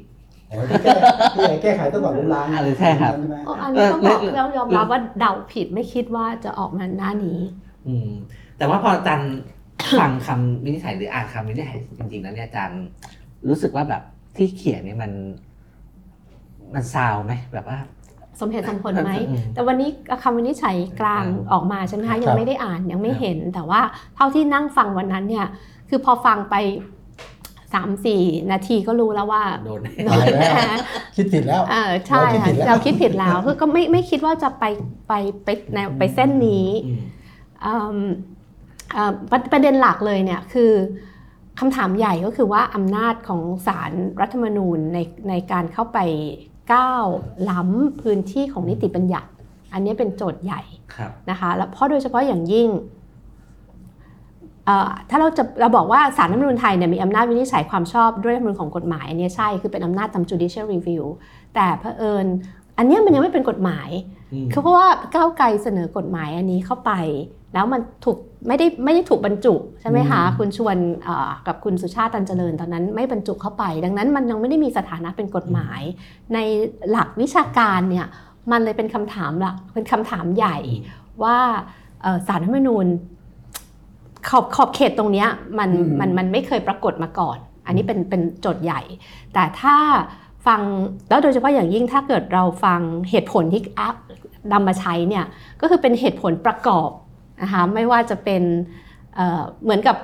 โอ้ยที่แก้ที่ไหนแก้ไขต้องก่อนล้มล้าง
อ่าใช่ครับ
ใช่ไหม
อ๋ออันนี้ต้องบอก
เออ
เรายอมรับว่าเดาผิดไม่คิดว่าจะออกมาหน้านี้
อืม แต่ว่าพออาจารย์ฟังคำวินิจฉัยหรืออ่านคำวินิจฉัยจริงๆแล้วเนี่ยอาจารย์รู้สึกว่าแบบที่เขียนเนี่ยมัน มันซาวไหมแบบว่า
สมเหตุสมผลไหม
อืม
แต่วันนี้คำวินิจฉัยกลาง
อ่า
ออกมาใช่ไหม
ครั
คะ
บ
ยังไม่ได้อ่านยังไม่เห็น แต่ว่าเท่าที่นั่งฟังวันนั้นเนี่ย คือพอฟังไป สามสี่นาทีก็รู้แล้วว่า
โดน
โด
ตาย
น
แล้ว
แน่
คิดผิดแล้ว
เออใช่
เราคิดผิดแล้ว
เราคิดผิดแล้วคือก็ไม่ไม่คิดว่าจะไปไปไปแนวไปเส้นนี้
อืม
อืมเอ่อประประเด็นหลักเลยเนี่ยคือคำถามใหญ่ก็คือว่าอำนาจของศาลรรัฐธรรมนูญในในการเข้าไปก้าวล้ำพื้นที่ของนิติบัญญัติ อันนี้เป็นโจทย์ใหญ่
ครับ
นะคะแล้วเพราะโดยเฉพาะอย่างยิ่งเอ่อ ถ้าเราจะเราบอกว่าสารรัฐธรรมนูญไทยเนี่ยมีอำนาจวินิจฉัยความชอบด้วยรัฐธรรมนูญของกฎหมายอันนี้ใช่คือเป็นอำนาจทำ judicial review แต่เผอิญอันเนี้ยมันยังไม่เป็นกฎหมาย
อืม
คือเพราะว่าก้าวไกลเสนอกฎหมายอันนี้เข้าไป แล้วมันถูกไม่ได้ไม่ได้ถูกบรรจุใช่ไหมคะ
อืม
คุณชวนเอ่อกับคุณสุชาติตันเจริญตอนนั้น ไม่บรรจุเข้าไป ดังนั้นมันยังไม่ได้มีสถานะเป็นกฎหมาย ในหลักวิชาการเนี่ยมันเลยเป็นคำถามหลักเป็นคำถามใหญ่ว่าเอ่อสารรัฐธรรมนูญ ขอบขอบเขตตรงเนี้ยมัน
อืม
มันมันไม่เคยปรากฏมาก่อน อันนี้เป็นเป็นโจทย์ใหญ่ แต่ถ้าฟังแล้วโดยเฉพาะอย่างยิ่งถ้าเกิดเราฟังเหตุผลที่อัพนำมาใช้เนี่ยก็คือเป็นเหตุผลประกอบนะคะไม่ว่าจะเป็นเอ่อเหมือนกับ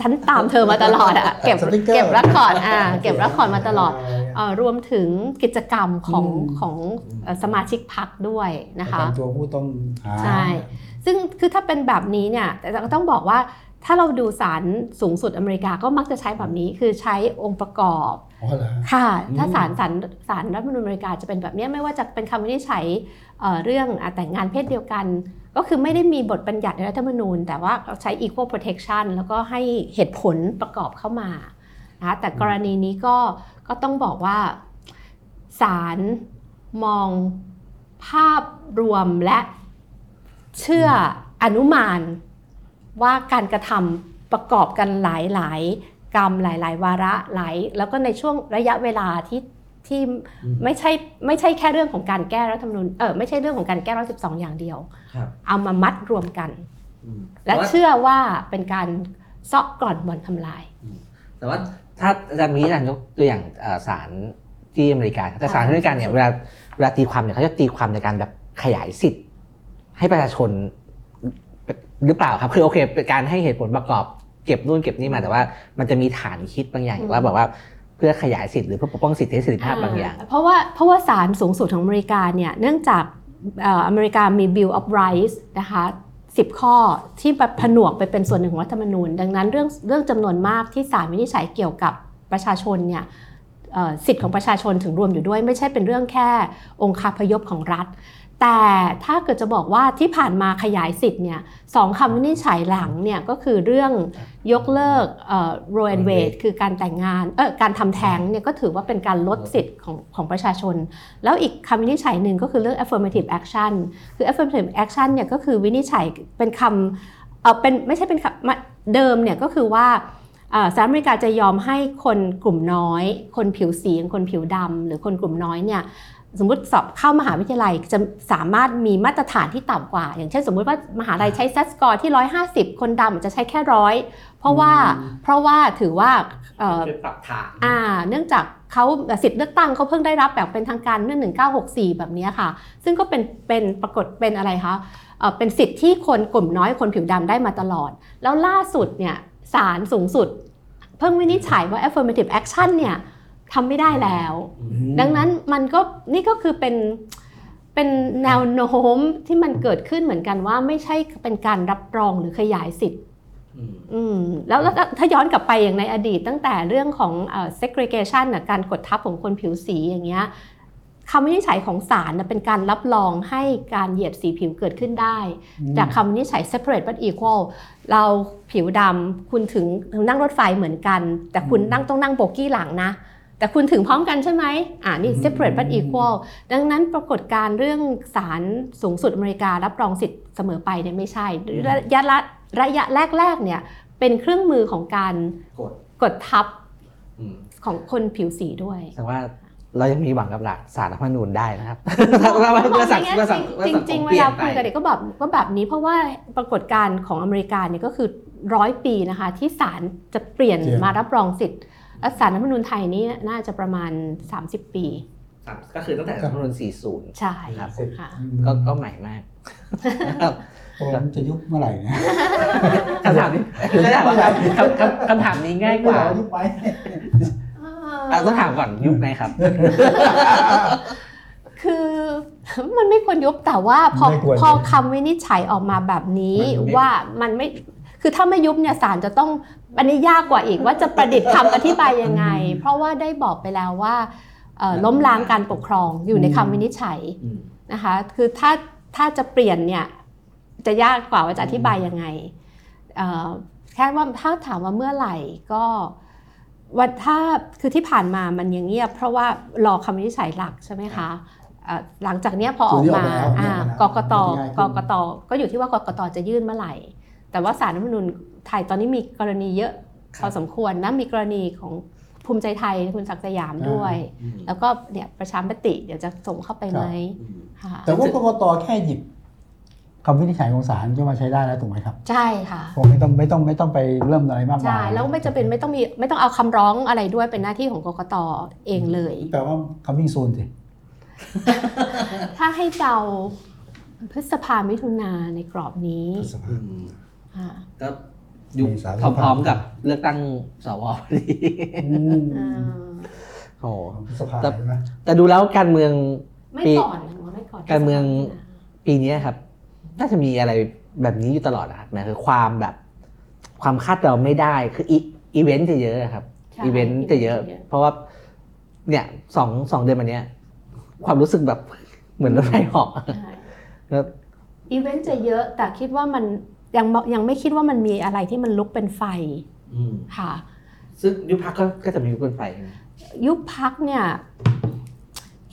ฉันตามเธอมาตลอดอะเก็บ
สติ๊กเกอร์
เก็บ record อ่าเก็บ record มาตลอดเอ่อรวมถึงกิจกรรมของ
อืม
ของเอ่อสมาชิกพรรคด้วยนะคะ
ประกันตัวผู้ต้องหา
ใช่ ซึ่งคือถ้าเป็นแบบนี้เนี่ยแต่ก็ต้องบอกว่าถ้าเราดูศาลสูงสุดอเมริกาก็มักจะใช้แบบนี้คือใช้องค์ประกอบ
อ๋อเหรอ
ค่ะ ถ้า
อืม
ศาลศาลศาลรัฐธรรมนูญอเมริกาจะเป็นแบบเนี้ยไม่ว่าจะเป็นคำวินิจฉัยเอ่อเรื่องอะแต่งงานเพศเดียวกัน ก็คือไม่ได้มีบทบัญญัติในรัฐธรรมนูญ แต่ว่าใช้ equal protection แล้วก็ให้เหตุผลประกอบเข้ามานะคะแต่กรณีนี้ก็ก็ต้องบอกว่าศาลมองภาพรวมและ เชื่ออนุมานว่าการกระทำประกอบกันหลายๆ กรรมหลาย ๆ วาระหลายแล้วก็ในช่วงระยะเวลาที่ที่
อืม
ไม่ใช่ไม่ใช่แค่เรื่องของการแก้รัฐธรรมนูญเออไม่ใช่เรื่องของการแก้ร้อยสิบสองอย่างเดียว
ครับ
เอามามัดรวมกัน
อืม
และ
แต่ว่า
เชื่อว่าเป็นการซอกกร่อนบ่อนทำลาย
แต่ว่าถ้าอาจารย์มีอาจารย์ยกตัวอย่างเอ่อศาลที่อเมริกาแต่ศาลที่อเมริกาเนี่ยเวลาเวลาตีความเนี่ยเขาจะตีความในการแบบขยายสิทธิ์ ให้ประชาชนหรือเปล่าครับ คือโอเคเป็นการให้เหตุผลประกอบเก็บนู่นเก็บนี่มาแต่ว่ามันจะมีฐานคิดบางอย่าง
อืม
ว่าบอกว่าเพื่อขยายสิทธิ์หรือเพื่อปกป้องสิทธิเสรีภาพบางอย่าง
เพราะว่าเพราะว่าศาลสูงสุดของอเมริกาเนี่ยเนื่องจากเอ่ออเมริกามี Bill of Rights นะคะ10 ข้อที่แบบผนวกไปเป็นส่วนหนึ่งของรัฐธรรมนูญ ดังนั้นเรื่องเรื่องจำนวนมากที่ศาลวินิจฉัยเกี่ยวกับประชาชนเนี่ยเอ่อสิทธิ์ของประชาชนถึงรวมอยู่ด้วย ไม่ใช่เป็นเรื่องแค่องค์คาพยพของรัฐ แต่ถ้าเกิดจะบอกว่าที่ผ่านมาขยายสิทธิ์เนี่ยสองคำวินิจฉัยหลังเนี่ยก็คือเรื่องยกเลิกโรนเวทคือการแต่งงานเออการทำแท้งเนี่ยก็ถือว่าเป็นการลดสิทธิ์ของของประชาชน แล้วอีกคำวินิจฉัยหนึ่งก็คือเรื่อง affirmative action คือ affirmative action เนี่ยก็คือวินิจฉัยเป็นคำเออเป็นไม่ใช่เป็นคำมาเดิมเนี่ยก็คือว่าเอ่อสหรัฐอเมริกาจะยอมให้คนกลุ่มน้อย คนผิวสีคนผิวดำหรือคนกลุ่มน้อยเนี่ย สมมติสอบเข้ามหาวิทยาลัยจะสามารถมีมาตรฐานที่ต่ำกว่า อย่างเช่นสมมุติว่ามหาลัยใช้เซตสกอร์ที่ 150 คนดำอาจจะใช้แค่ร้อยเพราะว่าเพราะว่าถือว่าเอ่อ
เป็นปรับฐาน
อ่า เนื่องจากเขาสิทธิ์เลือกตั้งเขาเพิ่งได้รับแบบเป็นทางการเมื่อ1964 แบบเนี้ยค่ะ ซึ่งก็เป็นเป็นปรากฏเป็นอะไรคะเอ่อเป็นสิทธิ์ที่คนกลุ่มน้อยคนผิวดำได้มาตลอด แล้วล่าสุดเนี่ยศาลสูงสุด เพิ่งวินิจฉัยว่า affirmative action เนี่ย ทำไม่ได้แล้ว ดังนั้นมันก็นี่ก็คือเป็นเป็นแนวโน้มที่มันเกิดขึ้นเหมือนกันว่าไม่ใช่เป็นการรับรองหรือขยายสิทธิ์
อืม
อืมแล้วแล้วถ้าย้อนกลับไปอย่างในอดีตตั้งแต่เรื่องของเอ่อ segregation น่ะการกดทับของคนผิวสีอย่างเงี้ยคำวินิจฉัยของศาลน่ะเป็นการรับรองให้การเหยียดสีผิวเกิดขึ้นได้ จากคำวินิจฉัย separate but equal เราผิวดำคุณถึงนั่งรถไฟเหมือนกัน แต่คุณนั่งต้องนั่งโบกี้หลังนะ แต่คุณถึงพร้อมกันใช่ไหมอ่านี่ separate but equal ดังนั้นปรากฏการณ์เรื่องศาลสูงสุดอเมริกา รับรองสิทธิ์เสมอไปเนี่ยไม่ใช่ระยะละระยะแรกๆเนี่ยเป็นเครื่องมือของการ
กด
กดทับ
อืม
ของคนผิวสีด้วย
แต่ว่าเรายังมีหวังกับหลักสารรัฐธรรมนูญได้นะครับ
ว่าว่าว่าสัง
จริง
ว่าสังว่าสัง
จริง
ค
ๆ
ม
เว
เปลี่ย
ลาน
ไป
คุยกับเด็กก็แบบก็แบบนี้เพราะว่าปรากฏการณ์ของอเมริกาเนี่ยก็คือร้อยปีนะคะที่ศาลจะเปลี่ยน
เปลี่ยน
มารับรองสิทธิ์ และศาลรัฐธรรมนูญไทยนี่น่าจะประมาณ 30 ปี
ครับก็คือตั้งแต่รัฐธรรมนูญ40
ใช่
ครับ
ค่ะ
ก็ก็ใหม่มาก
ผมจะยุบเมื่อไหร่นะ
คำถามนี้คำคำคำถามนี้ง่ายกว่า
ยุบไป
อะต้องถามก่อนยุคไหนครับ
คือมันไม่ควรยุบแต่ว่าพอ
ไม่ควร
พอคำวินิจฉัยออกมาแบบนี้
มันไม่
ว่ามันไม่ คือถ้าไม่ยุบเนี่ยศาลจะต้องอันนี้ยากกว่าอีกว่าจะประดิษฐ์คำอธิบายยังไง เพราะว่าได้บอกไปแล้วว่าเอ่อล้มล้างการปกครองอยู่ในคำวินิจฉัย
อืม
นะคะคือถ้าถ้าจะเปลี่ยนเนี่ยจะยากกว่าว่าจะอธิบายยังไงเอ่อแค่ว่าถ้าถามว่าเมื่อไหร่ก็วันถ้าคือที่ผ่านมามันยังเงียบ เพราะว่ารอคำวินิจฉัยหลักใช่ไหมคะเอ่อหลังจากเนี้ยพอออกมา
ส่วนนี้ออกมาแล้ว
อ่า
ออกมาแล้ว
กกต
ง่ายขึ้น
กกตก็อยู่ที่ว่ากกตจะยื่นเมื่อไหร่ แต่ว่าสารรัฐธรรมนูญไทยตอนนี้มีกรณีเยอะพอสมควรนะมีกรณีของภูมิใจไทยคุณศักดิ์สยามด้วย
อืม
แล้วก็เนี่ยประชามติเดี๋ยวจะส่งเข้าไปไหม
อืม
ค่ะ
แต่ว่ากกตแค่หยิบคำวินิจฉัยของศาลก็มาใช้ได้แล้วถูกไหมครับ
ใช่ค่ะ
ผมไม่ต้องไม่ต้องไม่ต้องไปเริ่มอะไรมากมาย
ใช่แล้วไม่จะเป็นไม่ต้องมีไม่ต้องเอาคำร้องอะไรด้วยเป็นหน้าที่ของกกตเองเลย
แปลว่า coming soon สิ
ถ้าให้เดาพฤษภามิถุนาในกรอบนี้
อืม
ค่ะ
ก็ยุค
เมษา
พร้อมๆกับเลือกตั้งสวพอดี
อืม
อ่า
โอ้โห
สภา
แต่
ใช่ไหม
แต่ดูแล้วการเมือง
ไม่
ปี
ก่อนนะไม่ก่อน
การเมืองปีนี้ครับ น่าจะมีอะไรแบบนี้อยู่ตลอดนะครับหมายคือความแบบ ความคาดเดาไม่ได้คืออีอีเวนต์จะเยอะครับ
ใช่
อีเวนต์จะเยอะ เพราะว่า เนี่ยสองสองเดือนมาเนี้ย ความรู้สึกแบบเหมือนรถไฟเหาะ
ใช่
แล้ว
อีเวนต์จะเยอะแต่คิดว่ามัน ยังยังไม่คิดว่ามันมีอะไรที่มันลุกเป็นไฟ
อืม
ค่ะ
ซึ่งยุ
ยุ
ค
บพักก็ก็จะมียุบเกินไฟใช่ไหม
ยุบพักเนี่ย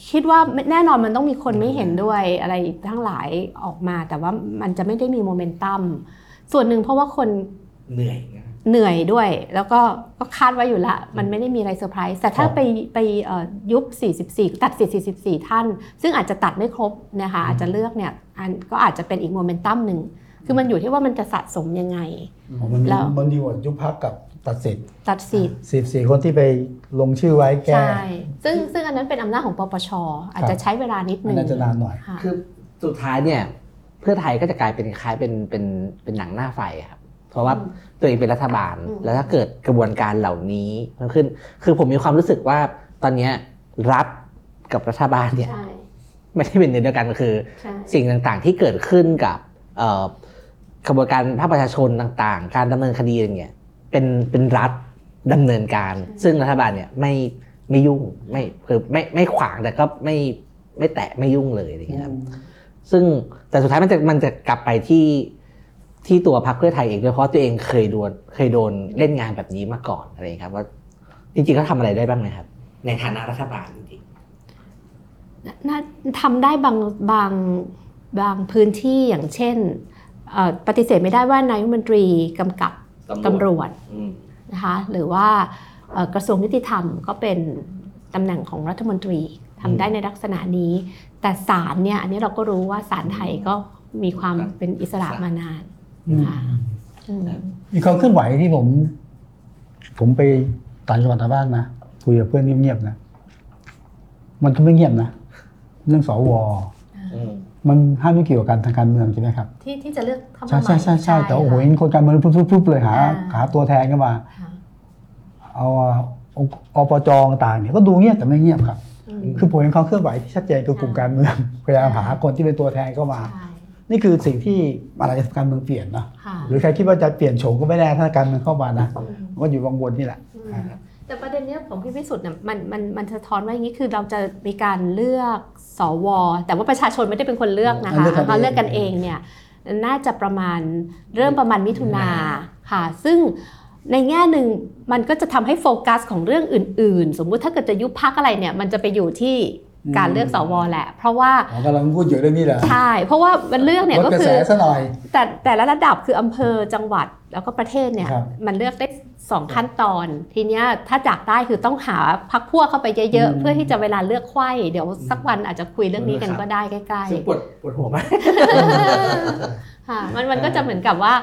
คิดว่าแน่นอนมันต้องมีคนไม่เห็นด้วยอะไรทั้งหลายออกมา แต่ว่ามันจะไม่ได้มีโมเมนตัมส่วนหนึ่งเพราะว่าคน
เหนื่อยนะ
เหนื่อยด้วย แล้วก็ก็คาดไว้อยู่ละ มันไม่ได้มีอะไรเซอร์ไพรส์แต่ถ้าไปไปเอ่อยุบ 44 ตัดสิทธิ์44 ท่าน ซึ่งอาจจะตัดไม่ครบนะคะอาจจะเลือกเนี่ยอันก็อาจจะเป็นอีกโมเมนตัมหนึ่ง คือมันอยู่ที่ว่ามันจะสะสมยังไง
อ๋อมัน
แล้ว
มันดีกว่ายุบพักกับตัดสิทธิ์
ตัดสิทธิ์
สิบสี่คนที่ไปลงชื่อไว้แก้
ใช่ซึ่งซึ่งอันนั้นเป็นอำนาจของปปช อาจจะใช้เวลานิด
อั
นึ
น
ง
นั้นจะนานหน่อย
ค่ะ
คือสุดท้ายเนี่ยเพื่อไทยก็จะกลายเป็นคล้ายเป็นเป็นเป็นหนังหน้าไฟอะครับ เพราะว่าตัวเองเป็นรัฐบาล
อืม
แล้วถ้าเกิดกระบวนการเหล่านี้มันขึ้น คือผมมีความรู้สึกว่าตอนเนี้ยรัฐกับรัฐบาลเนี่ย
ใช่
ไม่ได้เป็นเดียวกันก็คือ
ใช่
สิ่งต่างๆที่เกิดขึ้นกับเอ่อ กระบวนการภาคประชาชนต่างๆ การดำเนินคดีอะไรเงี้ยเป็นเป็นรัฐดำเนินการ ซึ่งรัฐบาลเนี่ยไม่ไม่ยุ่งไม่คือไม่ไม่ขวางแต่ก็ไม่ไม่แตะไม่ยุ่งเลยอะไรเงี้ยครับซึ่งแต่สุดท้ายมันจะมันจะกลับไปที่ที่ตัวพรรคเพื่อไทยเองด้วยเพราะตัวเองเคยโดนเคยโดนเล่นงานแบบนี้มาก่อนอะไรอย่างเงี้ยครับ ว่าจริงๆเขาทำอะไรได้บ้างไหมครับ ในฐานะรัฐบาลจริง
น่าทำได้บางบางบางพื้นที่อย่างเช่นเอ่อ ปฏิเสธไม่ได้ว่านายกรัฐมนตรีกำกับ
ๆ
ตำรวจ
อืม
นะคะหรือว่าเอ่อกระทรวงยุติธรรมก็เป็นตำแหน่งของรัฐมนตรีทำได้ในลักษณะนี้ แต่ศาลเนี่ยอันนี้เราก็รู้ว่าศาลไทยก็มีความ
ครับ
เป็นอิสระมานาน
อืม
ค่ะอืม
มีความเคลื่อนไหวที่ผม ผมไปต่างจังหวัดทางบ้านนะคุยกับเพื่อนเงียบๆนะมันก็ไม่เงียบนะเรื่องสว
อื ม
มันห้ามไม่เกี่ยวกับการทางการเมืองใช่ไหมครับ
ที่ที่จะเลือกเข้ามา
ใช่ใช่ใช่ใช่แต่โอ้โห
ค่ะ
เห็นคนการเมืองปุ๊บๆๆเลยหา
อ่า
หาตัวแทนเข้ามา
ค่ะ
เอาองค์อปจต่างๆเนี่ยก็ดูเงียบแต่ไม่เงียบครับ
อืม
คือผมเห็นความเคลื่อนไหวที่ชัดเจนคือกลุ่มการเมืองพยายามหาคนที่เป็นตัวแทนเข้ามา
ใช่
นี่คือสิ่งที่อะไรจะการเมืองเปลี่ยนเนาะ
ค่ะ
หรือใครคิดว่าจะเปลี่ยนโฉมก็ไม่แน่ถ้าการเมืองเข้ามานะ
อืม
มันก็อยู่วังวนนี่แหละ
อืมแต่ประเด็นเนี้ยของพี่พิสุทธิ์เนี่ยมันมันมันสะท้อนว่าอย่างนี้คือเราจะมีการเลือก สว แต่ว่าประชาชนไม่ได้เป็นคนเลือกนะคะ
เลือกกันเอง
เราเลือกกันเองเนี่ยน่าจะประมาณเริ่มประมาณมิถุนาค่ะ ซึ่งในแง่หนึ่งมันก็จะทำให้โฟกัสของเรื่องอื่น ๆ สมมุติถ้าเกิดจะยุบพักอะไรเนี่ย มันจะไปอยู่ที่การเลือกสวแหละ เพราะว่า
อ๋อกำลังพูดอยู่เรื่องนี้แหละ
ใช่ เพราะว่ามันเลือกเนี่ย
ลด
ก็
กระ
คื
แส
อ
ซะหน่อย
แต่แต่ละระดับคืออำเภอจังหวัดแล้วก็ประเทศเนี่ย
ครับ
มันเลือกได้ สองขั้นตอน ทีเนี้ยถ้าจากได้คือต้องหาพักพวกเข้าไปเยอะ
อื
ๆ
ม
เพื่อที่จะเวลาเลือกไขว้เดี๋ยวสักวันอาจจะคุยเรื่องนี้กันก็ได้ใกล้
ซึ่งปวดปวดหัวมาก
ๆค่ะมันมันก็จะเหมือนกับว่า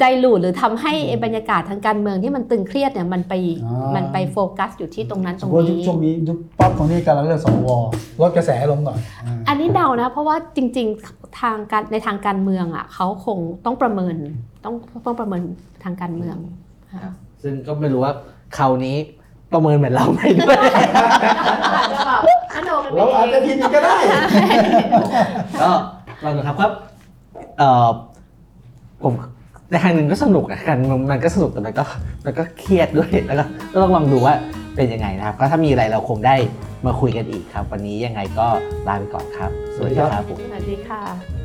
ไดลูดหรือทำให้ไอ้บรรยากาศทางการเมืองที่มันตึงเครียดเนี่ยมันไป
อ๋อ
มันไปโฟกัสอยู่ที่ตรงนั้น
ส
ต
ม
รง
มติว่า
นี้
ช่วงนี้ยุบปั๊บตรงนี้กำลังเลือกสวลดกระแสลงหน่อยอ่า
อันนี้เดานะ เพราะว่าจริง ๆทางการในทางการเมืองอะเขาคงต้องประเมินต้องต้องประเมินทางการเมืองค่ะ
ซึ่งก็ไม่รู้ว่าคราวนี้ประเมินเหมือนเราไหมด้วย
เราอาจจะผิดอีกก็ได้
ก็ลองดูครับครับเออผมในทางหนึ่งก็สนุกนะกันมันมันก็สนุกแต่มันก็มันก็เครียดด้วยแล้วก็ก็ต้องลองดูว่าเป็นยังไงนะครับ ก็ถ้ามีอะไรเราคงได้มาคุยกันอีกครับ วันนี้ยังไงก็ลาไปก่อนครับ สวัสดีครับผม
สวัสดีค่ะ